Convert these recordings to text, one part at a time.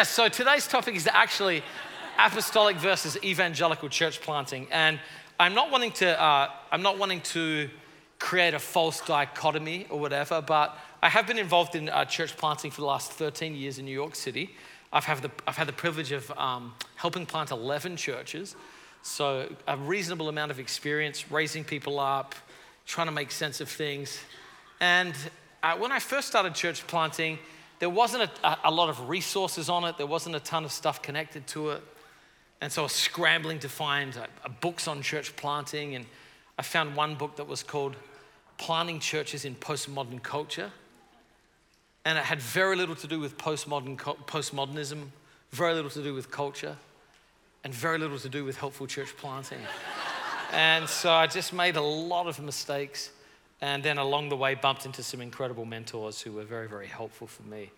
yeah, so today's topic is actually apostolic versus evangelical church planting. And I'm not wanting to, uh, I'm not wanting to create a false dichotomy or whatever, but I have been involved in uh, church planting for the last 13 years in New York City. I've, the, I've had the privilege of um, helping plant 11 churches. So, a reasonable amount of experience raising people up, trying to make sense of things. And uh, when I first started church planting, there wasn't a, a, lot of resources on it, there wasn't a ton of stuff connected to it. And so I was scrambling to find uh, books on church planting. And I found one book that was called Planting Churches in Postmodern Culture. And it had very little to do with postmodern, postmodernism, very little to do with culture, and very little to do with helpful church planting. and so I just made a lot of mistakes. And then along the way, bumped into some incredible mentors who were very, very helpful for me.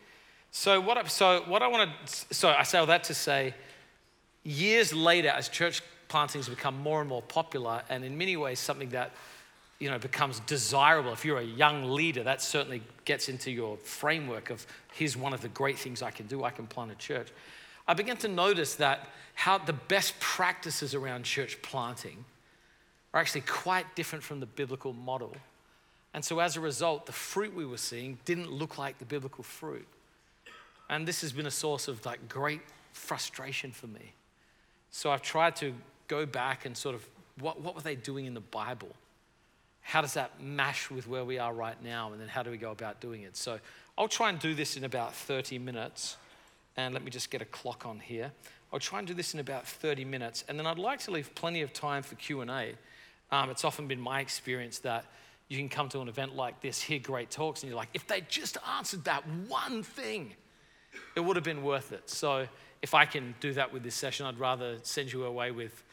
So what I, so what I want to, so I say all that to say, years later, as church plantings become more and more popular, and in many ways something that you know becomes desirable. If you're a young leader, that certainly gets into your framework of here's one of the great things I can do. I can plant a church. I began to notice that how the best practices around church planting are actually quite different from the biblical model. And so as a result, the fruit we were seeing didn't look like the biblical fruit. And this has been a source of like great frustration for me. So I've tried to go back and sort of what, what were they doing in the Bible? How does that mash with where we are right now? And then how do we go about doing it? So I'll try and do this in about 30 minutes. And let me just get a clock on here. I'll try and do this in about 30 minutes. And then I'd like to leave plenty of time for Q&A. Um, it's often been my experience that you can come to an event like this, hear great talks, and you're like, if they just answered that one thing, it would have been worth it. So if I can do that with this session, I'd rather send you away with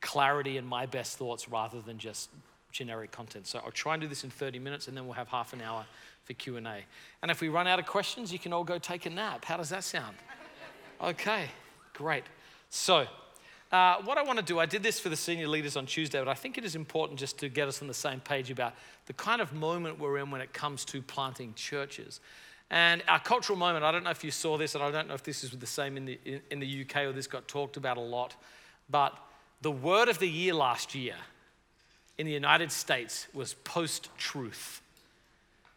clarity and my best thoughts rather than just generic content. So I'll try and do this in 30 minutes and then we'll have half an hour for Q&A. And if we run out of questions, you can all go take a nap. How does that sound? Okay, great. So uh, what I want to do, I did this for the senior leaders on Tuesday, but I think it is important just to get us on the same page about the kind of moment we're in when it comes to planting churches. And our cultural moment, I don't know if you saw this, and I don't know if this is the same in the, in, in the UK or this got talked about a lot, but the word of the year last year in the United States was post truth.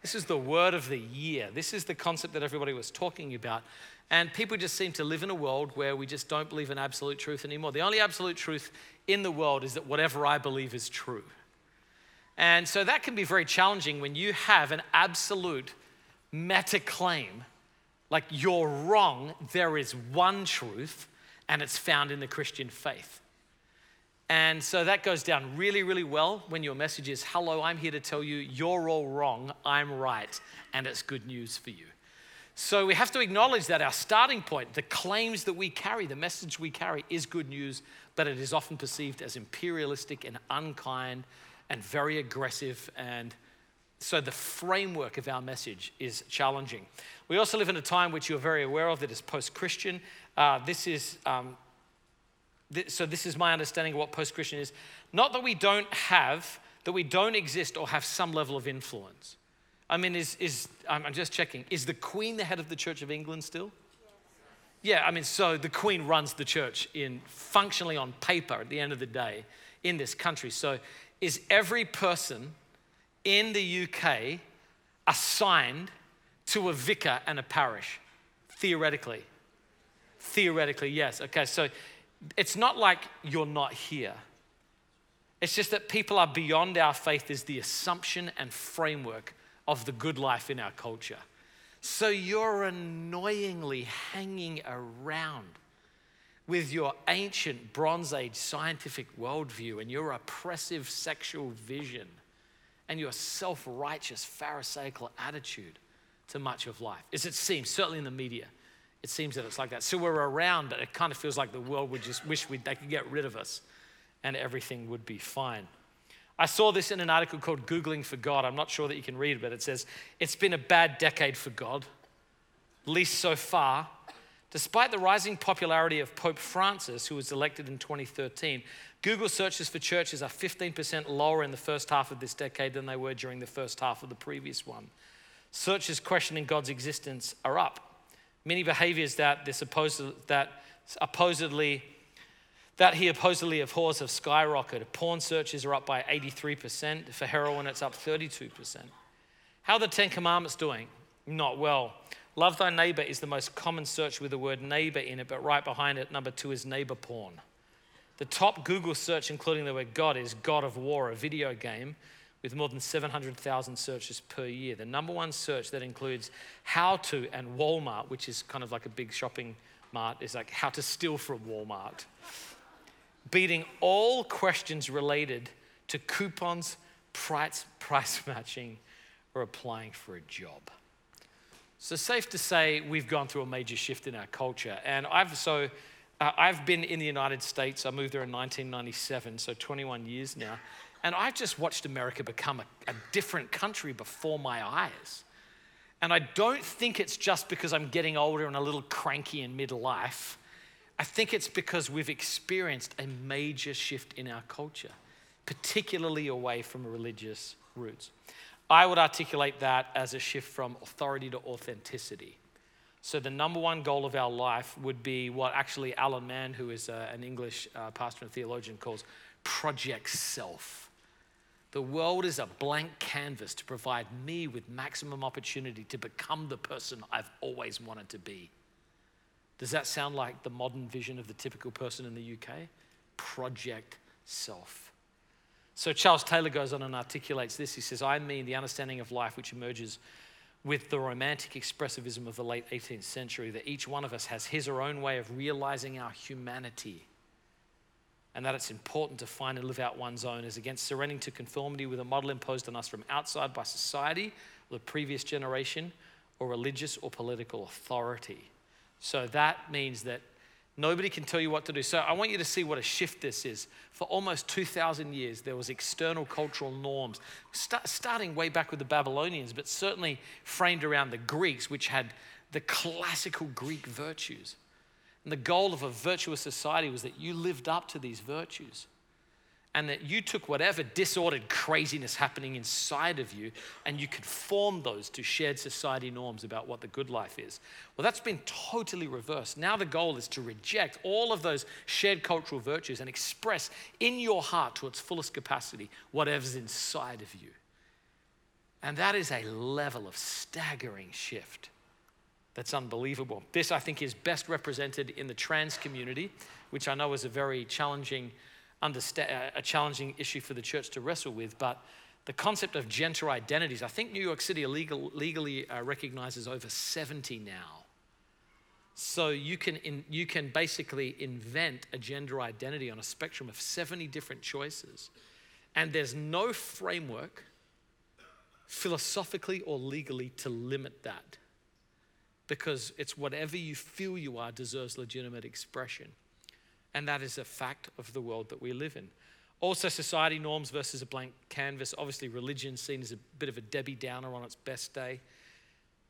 This is the word of the year. This is the concept that everybody was talking about. And people just seem to live in a world where we just don't believe in absolute truth anymore. The only absolute truth in the world is that whatever I believe is true. And so that can be very challenging when you have an absolute meta claim, like you're wrong, there is one truth, and it's found in the Christian faith. And so that goes down really, really well when your message is, Hello, I'm here to tell you you're all wrong, I'm right, and it's good news for you. So we have to acknowledge that our starting point, the claims that we carry, the message we carry, is good news, but it is often perceived as imperialistic and unkind and very aggressive and so the framework of our message is challenging. We also live in a time which you're very aware of that is post Christian. Uh, this is, um, so this is my understanding of what post Christian is. Not that we don't have, that we don't exist or have some level of influence. I mean, is, is I'm just checking, is the Queen the head of the Church of England still? Yeah, I mean, so the Queen runs the church in functionally on paper at the end of the day in this country. So is every person in the UK assigned to a vicar and a parish, theoretically. Theoretically, yes. Okay, so it's not like you're not here. It's just that people are beyond our faith, is the assumption and framework of the good life in our culture. So you're annoyingly hanging around with your ancient Bronze Age scientific worldview and your oppressive sexual vision and your self righteous Pharisaical attitude to much of life. As it seems, certainly in the media, it seems that it's like that. So we're around, but it kind of feels like the world would just wish we they could get rid of us and everything would be fine. I saw this in an article called Googling for God. I'm not sure that you can read it, but it says, It's been a bad decade for God, at least so far. Despite the rising popularity of Pope Francis, who was elected in 2013, Google searches for churches are 15% lower in the first half of this decade than they were during the first half of the previous one. Searches questioning God's existence are up. Many behaviors that, supposed, that supposedly that he supposedly abhors have skyrocketed. Porn searches are up by 83%. For heroin, it's up 32%. How are the Ten Commandments doing? Not well. Love thy neighbor is the most common search with the word neighbor in it, but right behind it, number two is neighbor porn. The top Google search, including the word God, is God of War, a video game with more than 700,000 searches per year. The number one search that includes how to and Walmart, which is kind of like a big shopping mart, is like how to steal from Walmart beating all questions related to coupons, price, price matching, or applying for a job. So safe to say we've gone through a major shift in our culture. And I've so uh, I've been in the United States. I moved there in 1997, so 21 years now. And I've just watched America become a, a different country before my eyes. And I don't think it's just because I'm getting older and a little cranky in midlife. I think it's because we've experienced a major shift in our culture, particularly away from religious roots. I would articulate that as a shift from authority to authenticity. So, the number one goal of our life would be what actually Alan Mann, who is uh, an English uh, pastor and theologian, calls project self. The world is a blank canvas to provide me with maximum opportunity to become the person I've always wanted to be. Does that sound like the modern vision of the typical person in the UK? Project self. So Charles Taylor goes on and articulates this. He says, I mean the understanding of life which emerges with the romantic expressivism of the late 18th century, that each one of us has his or own way of realizing our humanity. And that it's important to find and live out one's own as against surrendering to conformity with a model imposed on us from outside by society, the previous generation, or religious or political authority. So that means that nobody can tell you what to do. So I want you to see what a shift this is. For almost 2,000 years, there was external cultural norms, start, starting way back with the Babylonians, but certainly framed around the Greeks, which had the classical Greek virtues. And the goal of a virtuous society was that you lived up to these virtues and that you took whatever disordered craziness happening inside of you and you form those to shared society norms about what the good life is. Well, that's been totally reversed. Now the goal is to reject all of those shared cultural virtues and express in your heart to its fullest capacity whatever's inside of you. And that is a level of staggering shift that's unbelievable. This, I think, is best represented in the trans community, which I know is a very challenging a challenging issue for the church to wrestle with, but the concept of gender identities, I think New York City legal, legally uh, recognizes over 70 now. So you can, in, you can basically invent a gender identity on a spectrum of 70 different choices. And there's no framework, philosophically or legally, to limit that. Because it's whatever you feel you are deserves legitimate expression. And that is a fact of the world that we live in. Also, society norms versus a blank canvas. Obviously, religion seen as a bit of a Debbie Downer on its best day.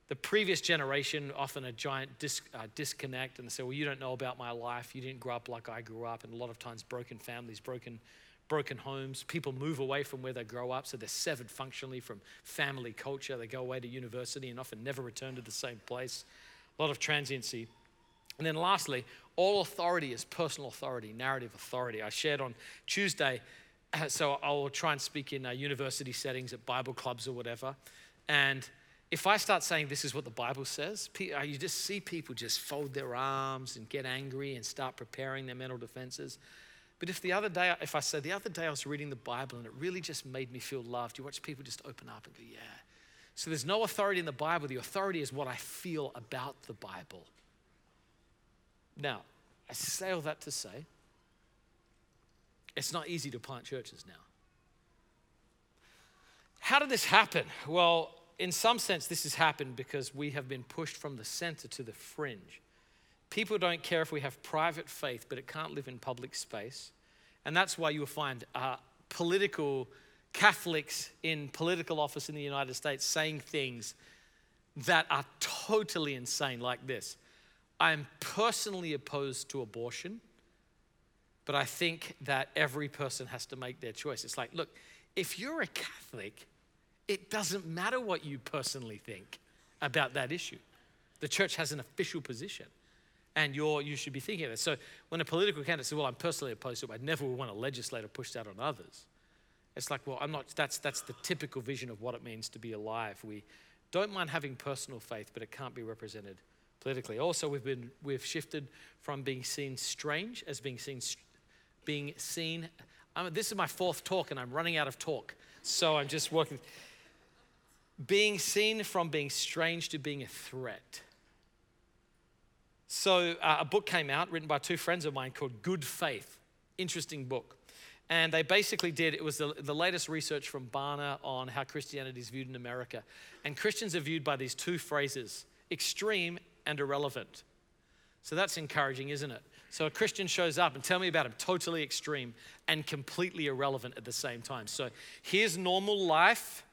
The previous generation, often a giant dis, uh, disconnect, and they say, Well, you don't know about my life. You didn't grow up like I grew up. And a lot of times, broken families, broken, broken homes. People move away from where they grow up, so they're severed functionally from family culture. They go away to university and often never return to the same place. A lot of transiency. And then lastly, all authority is personal authority, narrative authority. I shared on Tuesday, so I'll try and speak in uh, university settings at Bible clubs or whatever. And if I start saying this is what the Bible says, uh, you just see people just fold their arms and get angry and start preparing their mental defenses. But if the other day, if I say the other day I was reading the Bible and it really just made me feel loved, you watch people just open up and go, yeah. So there's no authority in the Bible. The authority is what I feel about the Bible. Now, I say all that to say it's not easy to plant churches now. How did this happen? Well, in some sense, this has happened because we have been pushed from the center to the fringe. People don't care if we have private faith, but it can't live in public space. And that's why you'll find uh, political Catholics in political office in the United States saying things that are totally insane, like this I'm personally opposed to abortion, but I think that every person has to make their choice. It's like, look, if you're a Catholic, it doesn't matter what you personally think about that issue. The church has an official position. And you're, you should be thinking of this. So when a political candidate says, well, I'm personally opposed to it, I never would want a legislator pushed out on others. It's like, well, I'm not, that's, that's the typical vision of what it means to be alive. We don't mind having personal faith, but it can't be represented politically. Also, we've, been, we've shifted from being seen strange as being seen, being seen. I mean, this is my fourth talk, and I'm running out of talk. So I'm just working. Being seen from being strange to being a threat. So, uh, a book came out written by two friends of mine called Good Faith. Interesting book. And they basically did, it was the, the latest research from Barna on how Christianity is viewed in America. And Christians are viewed by these two phrases extreme and irrelevant. So that's encouraging, isn't it? So a Christian shows up and tell me about him, totally extreme and completely irrelevant at the same time. So here's normal life,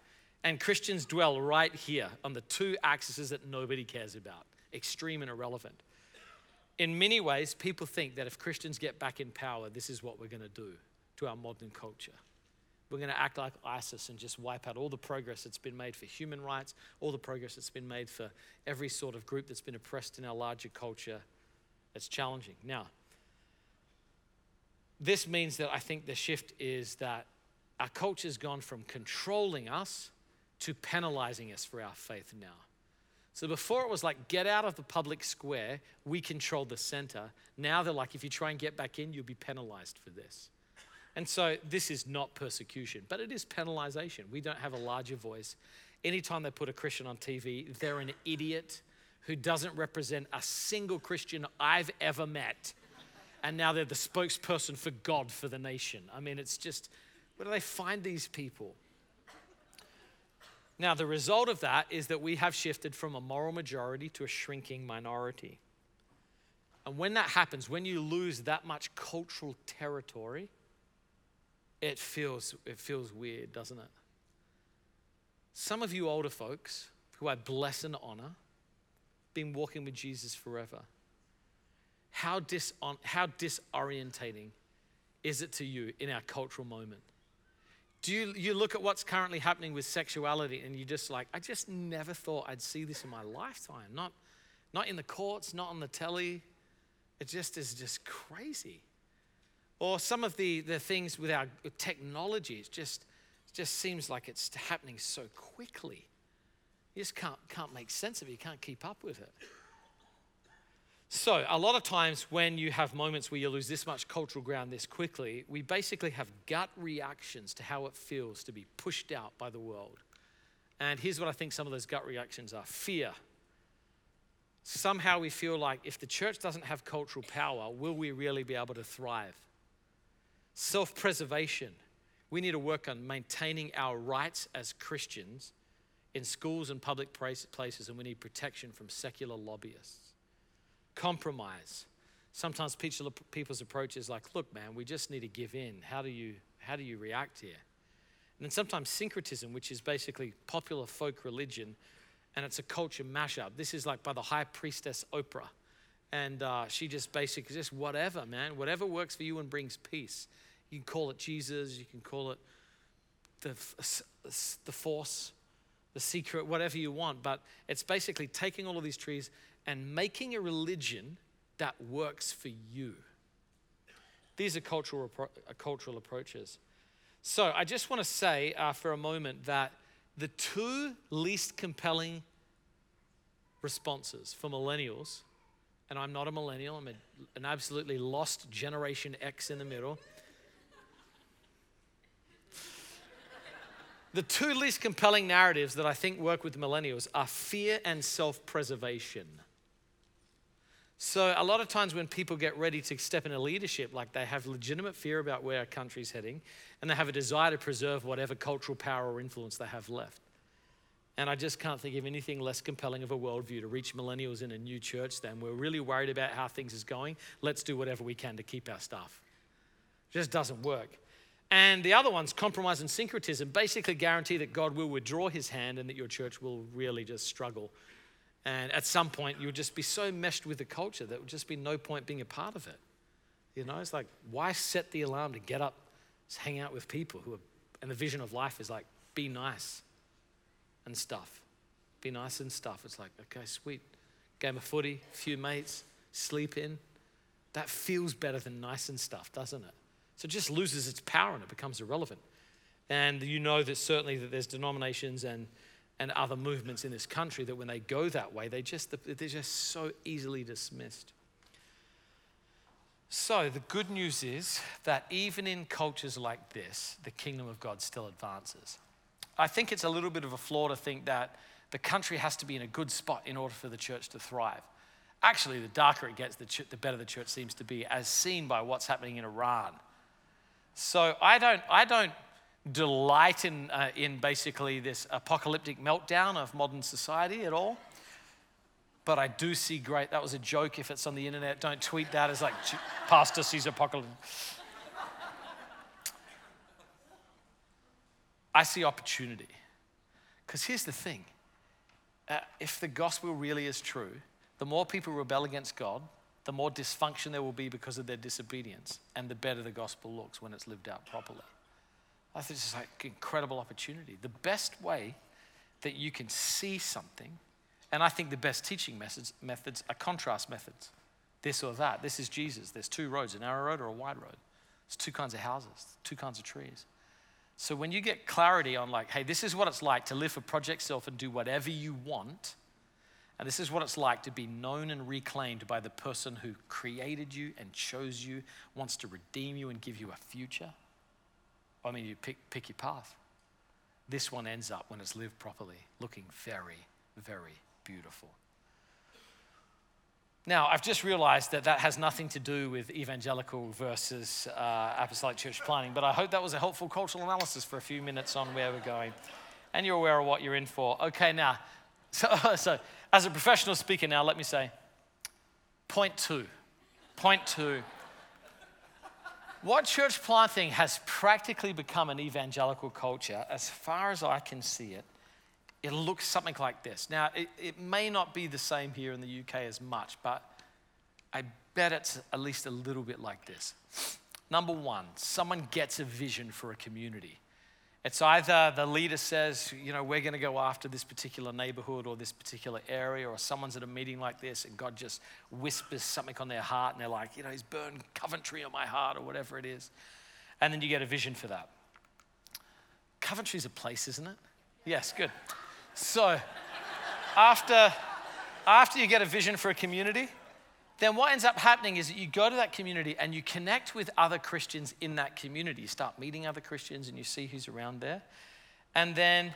and Christians dwell right here on the two axes that nobody cares about extreme and irrelevant. In many ways, people think that if Christians get back in power, this is what we're going to do to our modern culture. We're going to act like ISIS and just wipe out all the progress that's been made for human rights, all the progress that's been made for every sort of group that's been oppressed in our larger culture. It's challenging. Now, this means that I think the shift is that our culture's gone from controlling us to penalizing us for our faith now. So before it was like, get out of the public square, we control the center. Now they're like, if you try and get back in, you'll be penalized for this. And so this is not persecution, but it is penalization. We don't have a larger voice. Anytime they put a Christian on TV, they're an idiot who doesn't represent a single Christian I've ever met. And now they're the spokesperson for God for the nation. I mean, it's just, where do they find these people? Now, the result of that is that we have shifted from a moral majority to a shrinking minority. And when that happens, when you lose that much cultural territory, it feels, it feels weird, doesn't it? Some of you older folks who I bless and honor, been walking with Jesus forever. How, dison- how disorientating is it to you in our cultural moment? Do you, you look at what's currently happening with sexuality and you just like, I just never thought I'd see this in my lifetime. Not, not in the courts, not on the telly. It just is just crazy. Or some of the, the things with our technology, it just, just seems like it's happening so quickly. You just can't, can't make sense of it, you can't keep up with it. So, a lot of times when you have moments where you lose this much cultural ground this quickly, we basically have gut reactions to how it feels to be pushed out by the world. And here's what I think some of those gut reactions are fear. Somehow we feel like if the church doesn't have cultural power, will we really be able to thrive? Self preservation. We need to work on maintaining our rights as Christians in schools and public places, and we need protection from secular lobbyists. Compromise. Sometimes people's approach is like, look, man, we just need to give in. How do you, how do you react here? And then sometimes syncretism, which is basically popular folk religion, and it's a culture mashup. This is like by the high priestess Oprah. And uh, she just basically, just whatever, man, whatever works for you and brings peace. You can call it Jesus, you can call it the, the force, the secret, whatever you want, but it's basically taking all of these trees and making a religion that works for you. These are cultural, uh, cultural approaches. So I just want to say uh, for a moment that the two least compelling responses for millennials, and I'm not a millennial, I'm a, an absolutely lost Generation X in the middle. The two least compelling narratives that I think work with millennials are fear and self preservation. So, a lot of times when people get ready to step into leadership, like they have legitimate fear about where our country's heading, and they have a desire to preserve whatever cultural power or influence they have left. And I just can't think of anything less compelling of a worldview to reach millennials in a new church than we're really worried about how things is going. Let's do whatever we can to keep our stuff. It just doesn't work. And the other ones, compromise and syncretism, basically guarantee that God will withdraw his hand and that your church will really just struggle. And at some point, you'll just be so meshed with the culture that would just be no point being a part of it. You know, it's like, why set the alarm to get up, just hang out with people who are, and the vision of life is like, be nice and stuff. Be nice and stuff. It's like, okay, sweet. game of footy, few mates, sleep in. That feels better than nice and stuff, doesn't it? So it just loses its power and it becomes irrelevant. And you know that certainly that there's denominations and, and other movements in this country that when they go that way, they just, they're just so easily dismissed. So the good news is that even in cultures like this, the kingdom of God still advances. I think it's a little bit of a flaw to think that the country has to be in a good spot in order for the church to thrive. Actually, the darker it gets, the, ch- the better the church seems to be, as seen by what's happening in Iran. So I don't, I don't delight in, uh, in basically this apocalyptic meltdown of modern society at all. But I do see great, that was a joke if it's on the internet. Don't tweet that as like, Pastor sees apocalypse. I see opportunity. Because here's the thing uh, if the gospel really is true, the more people rebel against God, the more dysfunction there will be because of their disobedience, and the better the gospel looks when it's lived out properly. I think it's like incredible opportunity. The best way that you can see something, and I think the best teaching methods, methods are contrast methods. This or that. This is Jesus. There's two roads, a narrow road or a wide road. There's two kinds of houses, two kinds of trees. So when you get clarity on, like, hey, this is what it's like to live for Project Self and do whatever you want, and this is what it's like to be known and reclaimed by the person who created you and chose you, wants to redeem you and give you a future. I mean, you pick, pick your path. This one ends up, when it's lived properly, looking very, very beautiful. Now, I've just realized that that has nothing to do with evangelical versus uh, apostolic church planning, but I hope that was a helpful cultural analysis for a few minutes on where we're going. And you're aware of what you're in for. Okay, now, so, so as a professional speaker now, let me say point two. Point two. What church planting has practically become an evangelical culture, as far as I can see it, it looks something like this. Now, it, it may not be the same here in the UK as much, but I bet it's at least a little bit like this. Number one, someone gets a vision for a community. It's either the leader says, you know, we're going to go after this particular neighborhood or this particular area, or someone's at a meeting like this and God just whispers something on their heart and they're like, you know, he's burned Coventry on my heart or whatever it is. And then you get a vision for that. Coventry's a place, isn't it? Yes, good. So, after, after you get a vision for a community, then what ends up happening is that you go to that community and you connect with other Christians in that community. You start meeting other Christians and you see who's around there. And then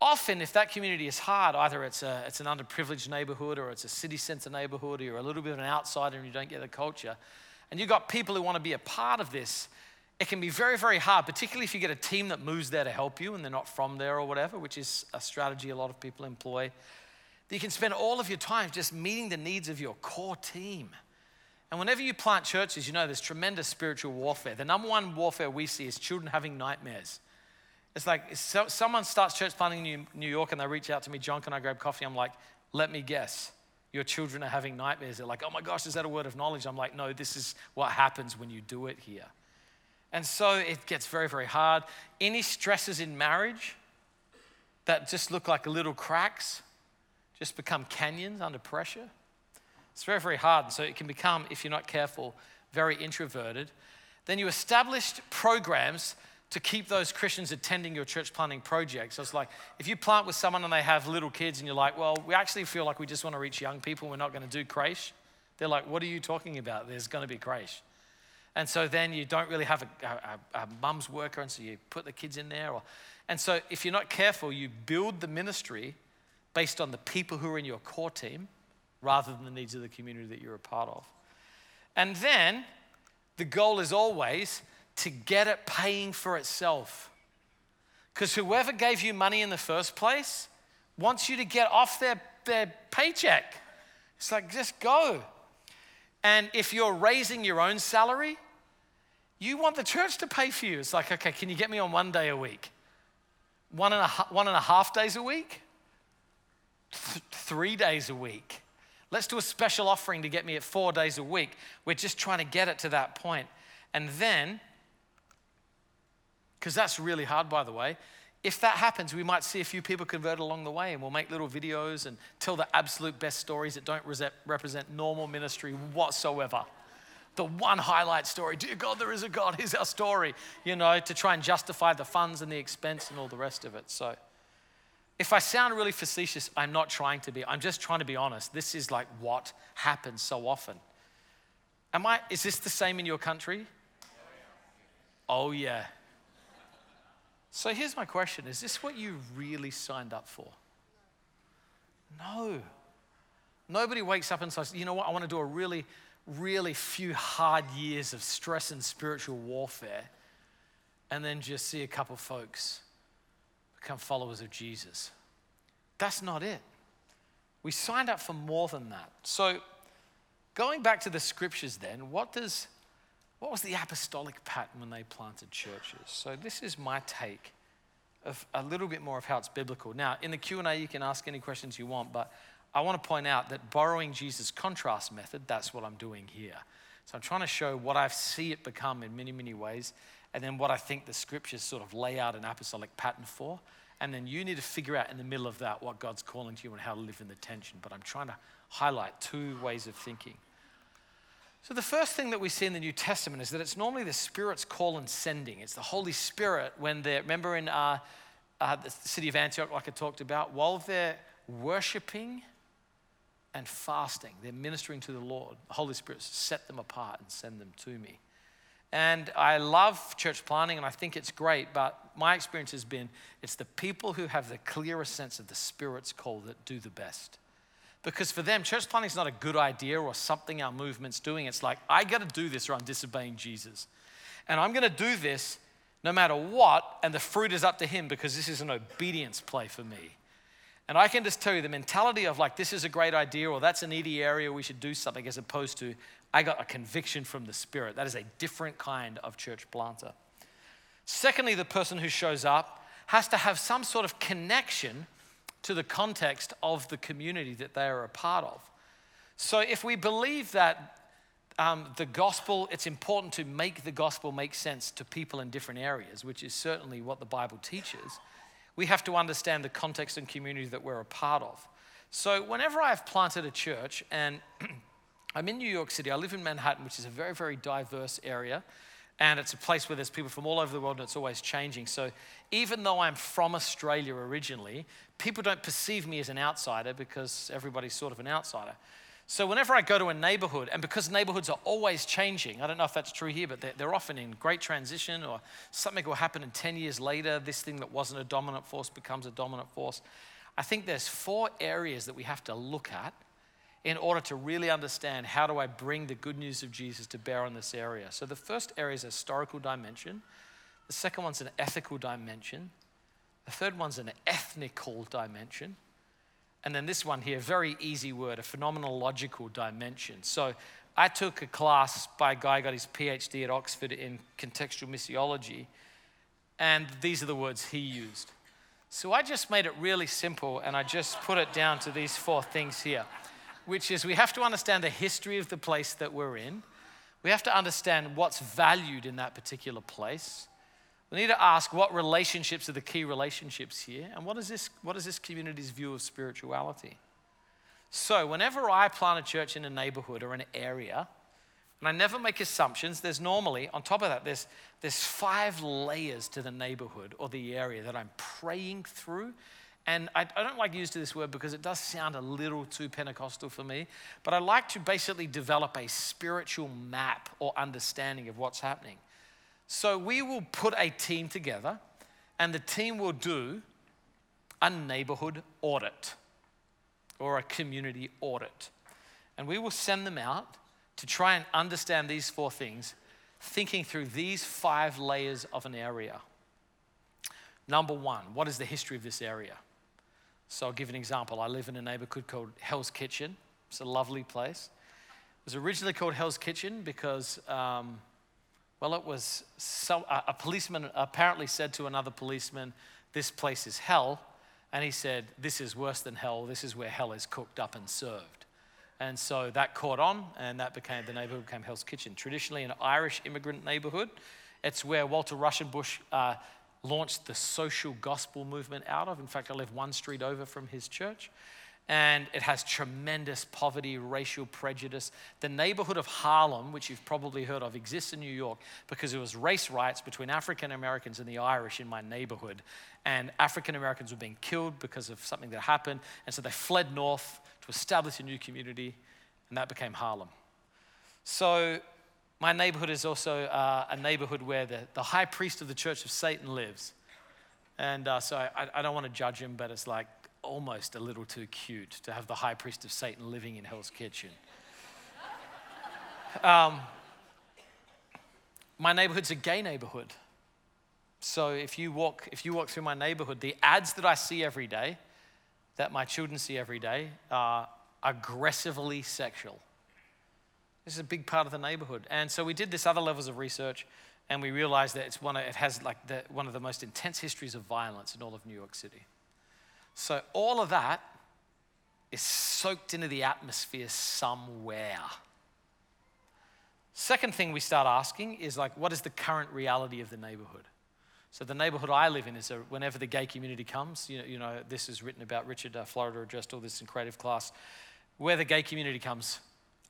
often, if that community is hard, either it's, a, it's an underprivileged neighborhood or it's a city center neighborhood or you're a little bit of an outsider and you don't get the culture, and you've got people who want to be a part of this, it can be very, very hard, particularly if you get a team that moves there to help you and they're not from there or whatever, which is a strategy a lot of people employ. You can spend all of your time just meeting the needs of your core team. And whenever you plant churches, you know there's tremendous spiritual warfare. The number one warfare we see is children having nightmares. It's like if someone starts church planting in New York and they reach out to me, John, can I grab coffee? I'm like, let me guess. Your children are having nightmares. They're like, oh my gosh, is that a word of knowledge? I'm like, no, this is what happens when you do it here. And so it gets very, very hard. Any stresses in marriage that just look like little cracks just become canyons under pressure. It's very, very hard. So it can become, if you're not careful, very introverted. Then you established programs to keep those Christians attending your church planting projects. So it's like if you plant with someone and they have little kids and you're like, well, we actually feel like we just want to reach young people, we're not going to do creche. They're like, what are you talking about? There's going to be creche. And so then you don't really have a, a, a mum's worker, and so you put the kids in there. Or, and so if you're not careful, you build the ministry based on the people who are in your core team rather than the needs of the community that you're a part of. And then the goal is always to get it paying for itself. Because whoever gave you money in the first place wants you to get off their, their paycheck. It's like, just go. And if you're raising your own salary, you want the church to pay for you. It's like, okay, can you get me on one day a week? One and a, one and a half days a week? Th- three days a week? Let's do a special offering to get me at four days a week. We're just trying to get it to that point. And then, because that's really hard, by the way, if that happens, we might see a few people convert along the way and we'll make little videos and tell the absolute best stories that don't represent normal ministry whatsoever. The one highlight story, dear God, there is a God, here's our story, you know, to try and justify the funds and the expense and all the rest of it. So, if I sound really facetious, I'm not trying to be. I'm just trying to be honest. This is like what happens so often. Am I, is this the same in your country? Oh, yeah. So here's my question Is this what you really signed up for? No. Nobody wakes up and says, you know what, I want to do a really, really few hard years of stress and spiritual warfare, and then just see a couple folks become followers of Jesus. That's not it. We signed up for more than that. So, going back to the scriptures, then, what does what was the apostolic pattern when they planted churches? So this is my take of a little bit more of how it's biblical. Now, in the Q&A you can ask any questions you want, but I want to point out that borrowing Jesus' contrast method, that's what I'm doing here. So I'm trying to show what I see it become in many, many ways, and then what I think the scriptures sort of lay out an apostolic pattern for. And then you need to figure out in the middle of that what God's calling to you and how to live in the tension. But I'm trying to highlight two ways of thinking. So, the first thing that we see in the New Testament is that it's normally the Spirit's call and sending. It's the Holy Spirit when they're, remember in uh, uh, the city of Antioch, like I talked about, while they're worshiping and fasting, they're ministering to the Lord. The Holy Spirit set them apart and send them to me. And I love church planting and I think it's great, but my experience has been it's the people who have the clearest sense of the Spirit's call that do the best. Because for them, church planting is not a good idea or something our movement's doing. It's like, I got to do this or I'm disobeying Jesus. And I'm going to do this no matter what, and the fruit is up to Him because this is an obedience play for me. And I can just tell you the mentality of like, this is a great idea or that's a needy area, we should do something, as opposed to, I got a conviction from the Spirit. That is a different kind of church planter. Secondly, the person who shows up has to have some sort of connection to the context of the community that they are a part of. So if we believe that um, the gospel, it's important to make the gospel make sense to people in different areas, which is certainly what the Bible teaches, we have to understand the context and community that we're a part of. So whenever I've planted a church, and I'm in New York City, I live in Manhattan, which is a very, very diverse area. And it's a place where there's people from all over the world and it's always changing. So even though I'm from Australia originally, people don't perceive me as an outsider because everybody's sort of an outsider. So whenever I go to a neighborhood, and because neighborhoods are always changing, I don't know if that's true here, but they're, they're often in great transition or something will happen and 10 years later, this thing that wasn't a dominant force becomes a dominant force. I think there's four areas that we have to look at in order to really understand how do I bring the good news of Jesus to bear on this area. So the first area is a historical dimension. The second one's an ethical dimension. The third one's an ethnical dimension. And then this one here, very easy word, a phenomenological dimension. So I took a class by a guy who got his PhD at Oxford in contextual missiology, and these are the words he used. So I just made it really simple and I just put it down to these four things here which is we have to understand the history of the place that we're in. We have to understand what's valued in that particular place. We need to ask what relationships are the key relationships here, and what is this, what is this community's view of spirituality? So, whenever I plant a church in a neighborhood or an area, and I never make assumptions, there's normally, on top of that, there's, there's five layers to the neighborhood or the area that I'm praying through and I, I, don't like to use this word because it does sound a little too Pentecostal for me, but I like to basically develop a spiritual map or understanding of what's happening. So we will put a team together, and the team will do a neighborhood audit or a community audit. And we will send them out to try and understand these four things, thinking through these five layers of an area. Number one, what is the history of this area? So I'll give an example. I live in a neighborhood called Hell's Kitchen. It's a lovely place. It was originally called Hell's Kitchen because, um, well, it was so, a, policeman apparently said to another policeman, This place is hell. And he said, This is worse than hell. This is where hell is cooked up and served. And so that caught on, and that became the neighborhood became Hell's Kitchen. Traditionally, an Irish immigrant neighborhood. It's where Walter Rauschenbusch uh, launched the social gospel movement out of. In fact, I live one street over from his church. And it has tremendous poverty, racial prejudice. The neighborhood of Harlem, which you've probably heard of, exists in New York because there was race riots between African Americans and the Irish in my neighborhood. And African Americans were being killed because of something that happened. And so they fled north to establish a new community, and that became Harlem. So my neighborhood is also uh, a neighborhood where the, the high priest of the Church of Satan lives. And uh, so I, I don't want to judge him, but it's like almost a little too cute to have the high priest of Satan living in Hell's Kitchen. Um, my neighborhood's a gay neighborhood. So if you walk, if you walk through my neighborhood, the ads that I see every day, that my children see every day, are aggressively sexual. This is a big part of the neighborhood. And so we did this other levels of research, and we realized that it's one of, it has like the, one of the most intense histories of violence in all of New York City. So all of that is soaked into the atmosphere somewhere. Second thing we start asking is like, what is the current reality of the neighborhood? So the neighborhood I live in is a, whenever the gay community comes, you know, you know this is written about. Richard uh, Florida addressed all this in creative class. Where the gay community comes,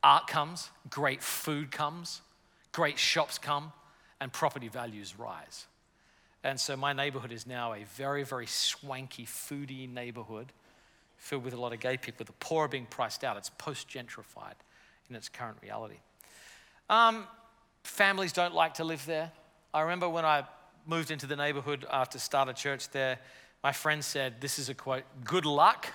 art comes, great food comes, great shops come, and property values rise. And so my neighborhood is now a very, very swanky, foodie neighborhood filled with a lot of gay people. The poor are being priced out. It's post gentrified in its current reality. Um, families don't like to live there. I remember when I moved into the neighborhood after start a church there, my friend said, This is a quote, good luck.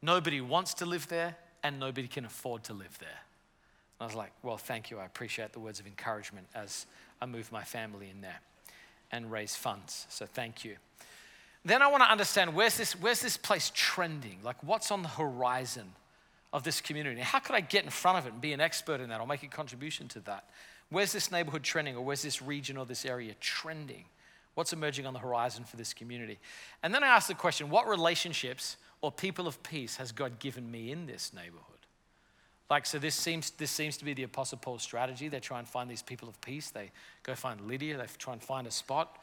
Nobody wants to live there, and nobody can afford to live there. And I was like, Well, thank you. I appreciate the words of encouragement as I move my family in there and raise funds. So thank you. Then I want to understand where's this, where's this place trending? Like, what's on the horizon of this community? How could I get in front of it and be an expert in that or make a contribution to that? Where's this neighborhood trending or where's this region or this area trending? What's emerging on the horizon for this community? And then I ask the question what relationships or people of peace has God given me in this neighborhood? Like, so this seems, this seems to be the Apostle Paul's strategy. They try and find these people of peace. They go find Lydia, they try and find a spot.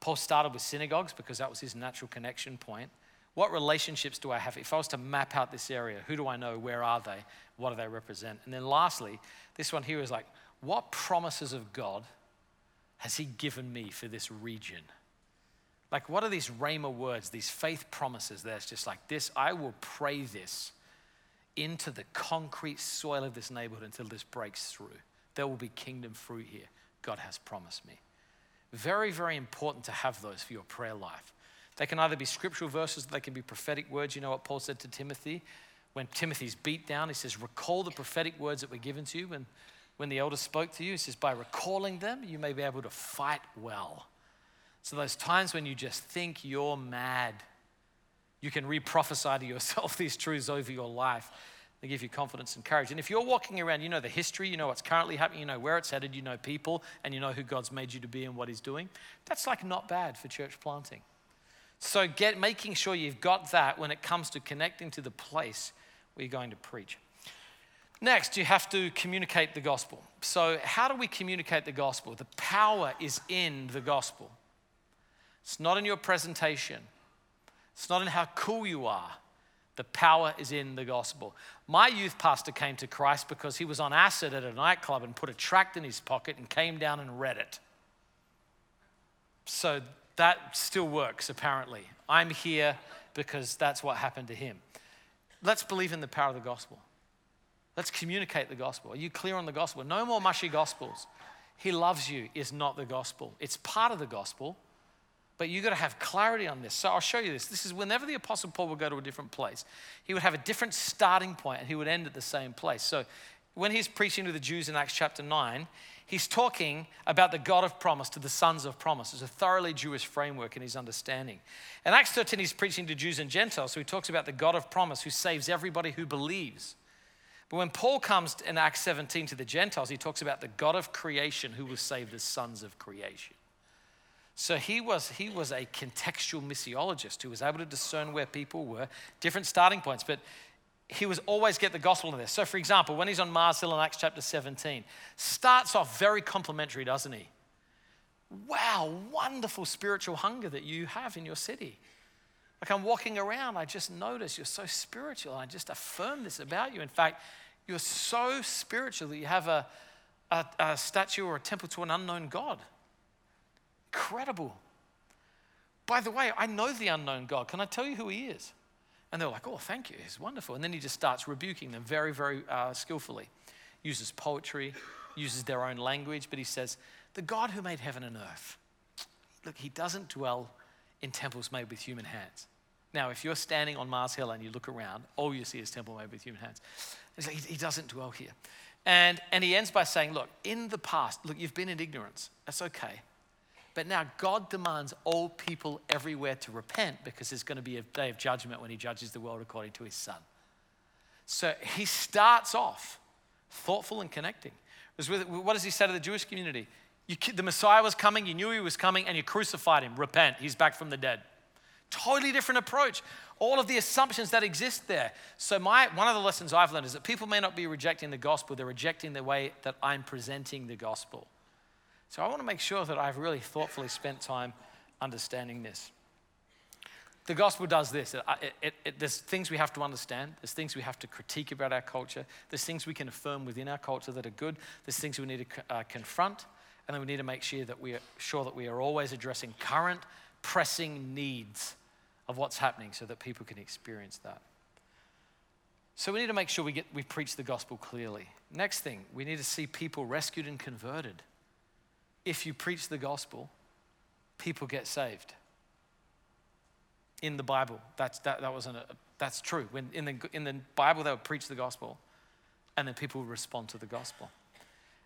Paul started with synagogues because that was his natural connection point. What relationships do I have? If I was to map out this area, who do I know? Where are they? What do they represent? And then lastly, this one here is like, what promises of God has he given me for this region? Like, what are these Rhema words, these faith promises that's just like this? I will pray this into the concrete soil of this neighborhood until this breaks through. There will be kingdom fruit here. God has promised me. Very, very important to have those for your prayer life. They can either be scriptural verses, they can be prophetic words. You know what Paul said to Timothy? When Timothy's beat down, he says, Recall the prophetic words that were given to you when, when the elders spoke to you. He says, By recalling them, you may be able to fight well. So, those times when you just think you're mad, you can re prophesy to yourself these truths over your life. They give you confidence and courage. And if you're walking around, you know the history, you know what's currently happening, you know where it's headed, you know people, and you know who God's made you to be and what He's doing, that's like not bad for church planting. So, get, making sure you've got that when it comes to connecting to the place where you're going to preach. Next, you have to communicate the gospel. So, how do we communicate the gospel? The power is in the gospel, it's not in your presentation. It's not in how cool you are. The power is in the gospel. My youth pastor came to Christ because he was on acid at a nightclub and put a tract in his pocket and came down and read it. So that still works, apparently. I'm here because that's what happened to him. Let's believe in the power of the gospel. Let's communicate the gospel. Are you clear on the gospel? No more mushy gospels. He loves you is not the gospel. It's part of the gospel, but you've got to have clarity on this. So I'll show you this. This is whenever the Apostle Paul would go to a different place, he would have a different starting point and he would end at the same place. So when he's preaching to the Jews in Acts chapter 9, he's talking about the God of promise to the sons of promise. It's a thoroughly Jewish framework in his understanding. In Acts 13, he's preaching to Jews and Gentiles, so he talks about the God of promise who saves everybody who believes. But when Paul comes in Acts 17 to the Gentiles, he talks about the God of creation who will save the sons of creation. So he was, he was a contextual missiologist who was able to discern where people were, different starting points, but he was always get the gospel in there. So, for example, when he's on Mars Hill in Acts chapter 17, starts off very complimentary, doesn't he? wow, wonderful spiritual hunger that you have in your city. Like I'm walking around, I just notice you're so spiritual. I just affirm this about you. In fact, you're so spiritual that you have a, a, a statue or a temple to an unknown God. Incredible. By the way, I know the unknown God. Can I tell you who he is? And they're like, oh, thank you. He's wonderful. And then he just starts rebuking them very, very uh, skillfully. Uses poetry, uses their own language, but he says, the God who made heaven and earth, look, he doesn't dwell in temples made with human hands. Now, if you're standing on Mars Hill and you look around, all you see is temple made with human hands. Like, he doesn't dwell here. And, and he ends by saying, Look, in the past, look, you've been in ignorance. That's okay. But now God demands all people everywhere to repent because there's going to be a day of judgment when he judges the world according to his son. So he starts off thoughtful and connecting. What does he say to the Jewish community? You, the Messiah was coming, you knew he was coming, and you crucified him. Repent, he's back from the dead. Totally different approach. All of the assumptions that exist there. So, my, one of the lessons I've learned is that people may not be rejecting the gospel, they're rejecting the way that I'm presenting the gospel. So, I want to make sure that I've really thoughtfully spent time understanding this. The gospel does this it, it, it, there's things we have to understand, there's things we have to critique about our culture, there's things we can affirm within our culture that are good, there's things we need to uh, confront, and then we need to make sure that we are sure that we are always addressing current, pressing needs of what's happening so that people can experience that. So we need to make sure we, get, we preach the gospel clearly. Next thing, we need to see people rescued and converted. If you preach the gospel, people get saved. In the Bible, that's, that, that wasn't a, that's true. When in the, in the Bible, they would preach the gospel, and then people would respond to the gospel.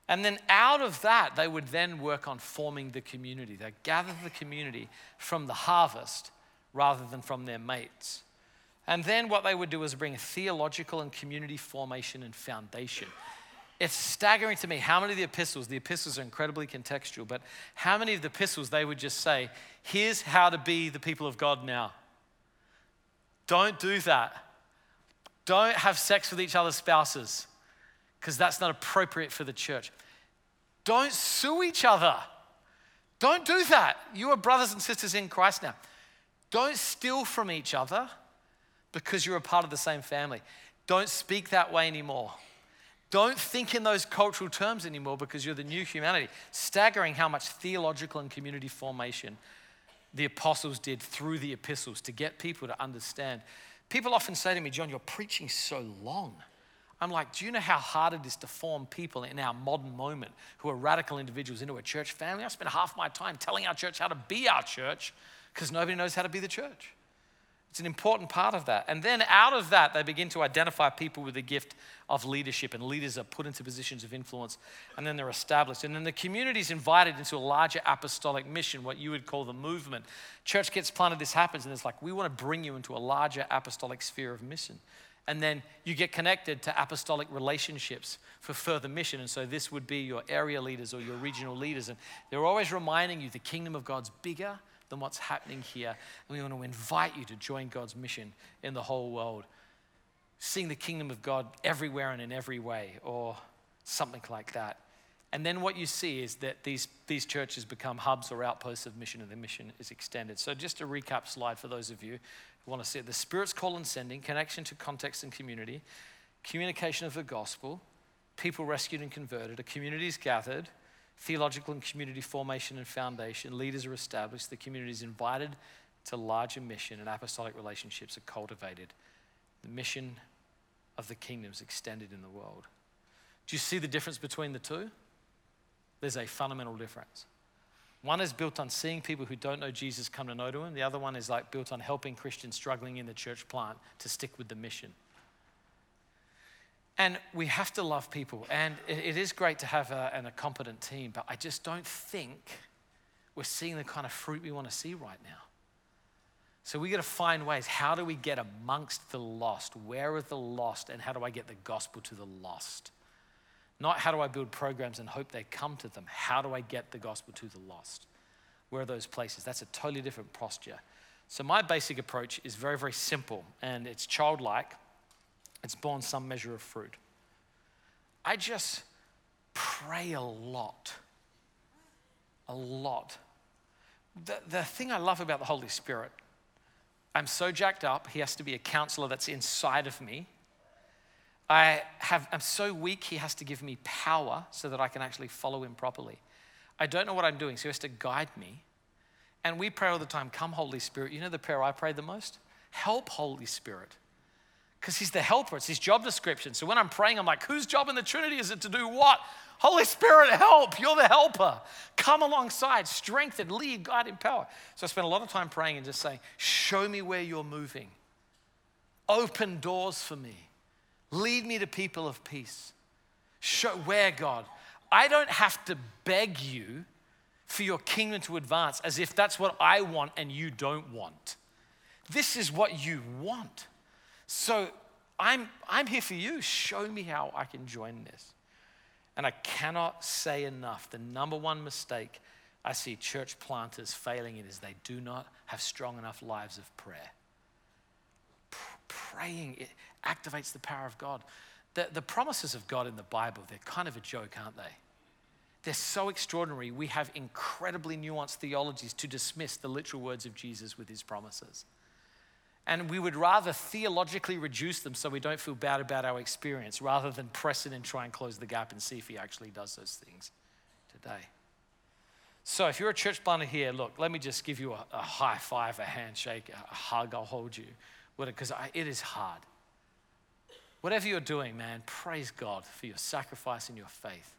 And then out of that, they would then work on forming the community. They gather the community from the harvest rather than from their mates. And then what they would do is bring theological and community formation and foundation. It's staggering to me how many of the epistles, the epistles are incredibly contextual, but how many of the epistles they would just say, here's how to be the people of God now. Don't do that. Don't have sex with each other's spouses because that's not appropriate for the church. Don't sue each other. Don't do that. You are brothers and sisters in Christ now. Don't steal from each other because you're a part of the same family. Don't speak that way anymore. Don't think in those cultural terms anymore because you're the new humanity. Staggering how much theological and community formation the apostles did through the epistles to get people to understand. People often say to me, John, you're preaching so long. I'm like, do you know how hard it is to form people in our modern moment who are radical individuals into a church family? I spend half my time telling our church how to be our church because nobody knows how to be the church. It's an important part of that. And then out of that, they begin to identify people with the gift of leadership, and leaders are put into positions of influence, and then they're established. And then the community is invited into a larger apostolic mission, what you would call the movement. Church gets planted, this happens, and it's like, we want to bring you into a larger apostolic sphere of mission. And then you get connected to apostolic relationships for further mission. And so this would be your area leaders or your regional leaders. And they're always reminding you the kingdom of God's bigger than what's happening here. And we want to invite you to join God's mission in the whole world. Seeing the kingdom of God everywhere and in every way, or something like that. And then what you see is that these, these churches become hubs or outposts of mission, and the mission is extended. So, just a recap slide for those of you who want to see it the Spirit's call and sending, connection to context and community, communication of the gospel, people rescued and converted, a community is gathered, theological and community formation and foundation, leaders are established, the community is invited to larger mission, and apostolic relationships are cultivated. The mission of the kingdom is extended in the world. Do you see the difference between the two? There's a fundamental difference. One is built on seeing people who don't know Jesus come to know to him. The other one is like built on helping Christians struggling in the church plant to stick with the mission. And we have to love people. And it is great to have a, and a competent team, but I just don't think we're seeing the kind of fruit we want to see right now. So we got to find ways. How do we get amongst the lost? Where are the lost? And how do I get the gospel to the lost? Not how do I build programs and hope they come to them. How do I get the gospel to the lost? Where are those places? That's a totally different posture. So my basic approach is very, very simple and it's childlike it's borne some measure of fruit. I just pray a lot a lot. The, the thing I love about the Holy Spirit, I'm so jacked up, he has to be a counselor that's inside of me. I have, I'm so weak, he has to give me power so that I can actually follow him properly. I don't know what I'm doing, so he has to guide me. And we pray all the time, Come, Holy Spirit. You know the prayer I pray the most? Help, Holy Spirit. Because he's the helper, it's his job description. So when I'm praying, I'm like, Whose job in the Trinity is it to do what? Holy Spirit, help. You're the helper. Come alongside, strengthen, lead, guide, empower. So I spend a lot of time praying and just saying, Show me where you're moving. Open doors for me. Lead me to people of peace. Show where, God. I don't have to beg you for your kingdom to advance as if that's what I want and you don't want. This is what you want. So I'm, I'm here for you. Show me how I can join this. And I cannot say enough the number one mistake I see church planters failing in is they do not have strong enough lives of prayer. Praying it activates the power of God. The, the promises of God in the Bible, they're kind of a joke, aren't they? They're so extraordinary. We have incredibly nuanced theologies to dismiss the literal words of Jesus with his promises. And we would rather theologically reduce them so we don't feel bad about our experience rather than press it and try and close the gap and see if he actually does those things today. So, if you're a church planter here, look, let me just give you a, a high five, a handshake, a, a hug, I'll hold you. Because it is hard. Whatever you're doing, man, praise God for your sacrifice and your faith.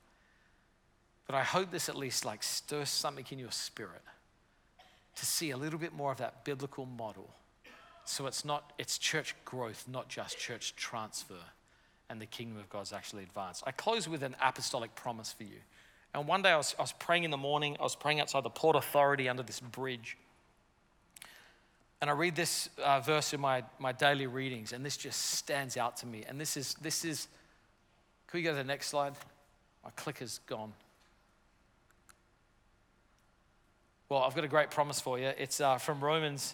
But I hope this at least like stirs something in your spirit to see a little bit more of that biblical model so it's not, it's church growth, not just church transfer. And the kingdom of God's actually advanced. I close with an apostolic promise for you. And one day I was, I was praying in the morning, I was praying outside the Port Authority under this bridge. And I read this uh, verse in my, my daily readings, and this just stands out to me. And this is, this is, can we go to the next slide? My clicker's gone. Well, I've got a great promise for you. It's uh, from Romans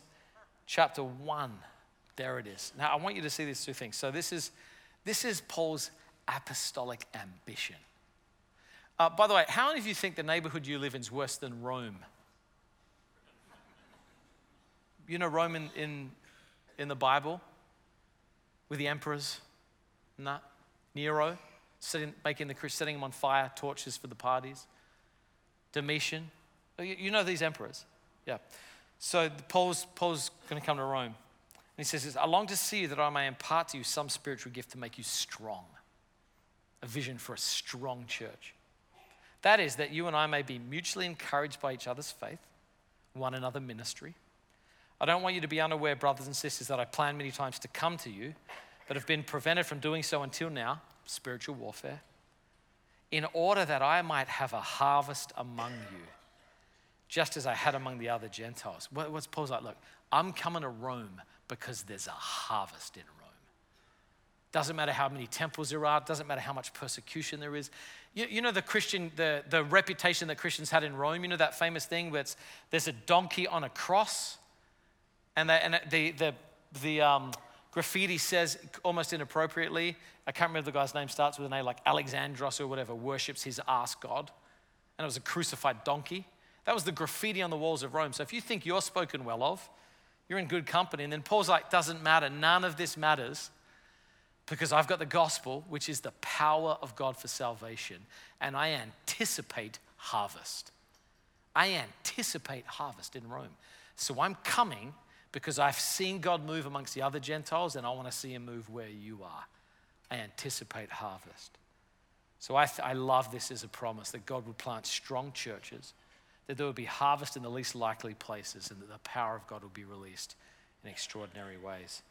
chapter 1. There it is. Now, I want you to see these two things. So, this is, this is Paul's apostolic ambition. Uh, by the way, how many of you think the neighborhood you live in is worse than Rome? You know Rome in, in, in the Bible with the emperors that? Nero, setting, making the setting them on fire, torches for the parties. Domitian. You know these emperors. Yeah. So Paul's, Paul's going to come to Rome. And he says, I long to see you that I may impart to you some spiritual gift to make you strong. A vision for a strong church. That is, that you and I may be mutually encouraged by each other's faith, one another ministry. I don't want you to be unaware, brothers and sisters, that I planned many times to come to you, but have been prevented from doing so until now spiritual warfare in order that I might have a harvest among you just as I had among the other Gentiles. What's Paul's like? Look, I'm coming to Rome because there's a harvest in Rome. Doesn't matter how many temples there are, doesn't matter how much persecution there is. You, you know the Christian, the, the reputation that Christians had in Rome, you know that famous thing where it's, there's a donkey on a cross, and, they, and the, the, the um, graffiti says almost inappropriately, I can't remember the guy's name, starts with an A, like Alexandros or whatever, worships his ass god. And it was a crucified donkey. That was the graffiti on the walls of Rome. So if you think you're spoken well of, you're in good company. And then Paul's like, doesn't matter. None of this matters because I've got the gospel, which is the power of God for salvation. And I anticipate harvest. I anticipate harvest in Rome. So I'm coming because I've seen God move amongst the other Gentiles and I want to see him move where you are. I anticipate harvest. So I, th- I love this as a promise that God would plant strong churches that there would be harvest in the least likely places and that the power of God would be released in extraordinary ways.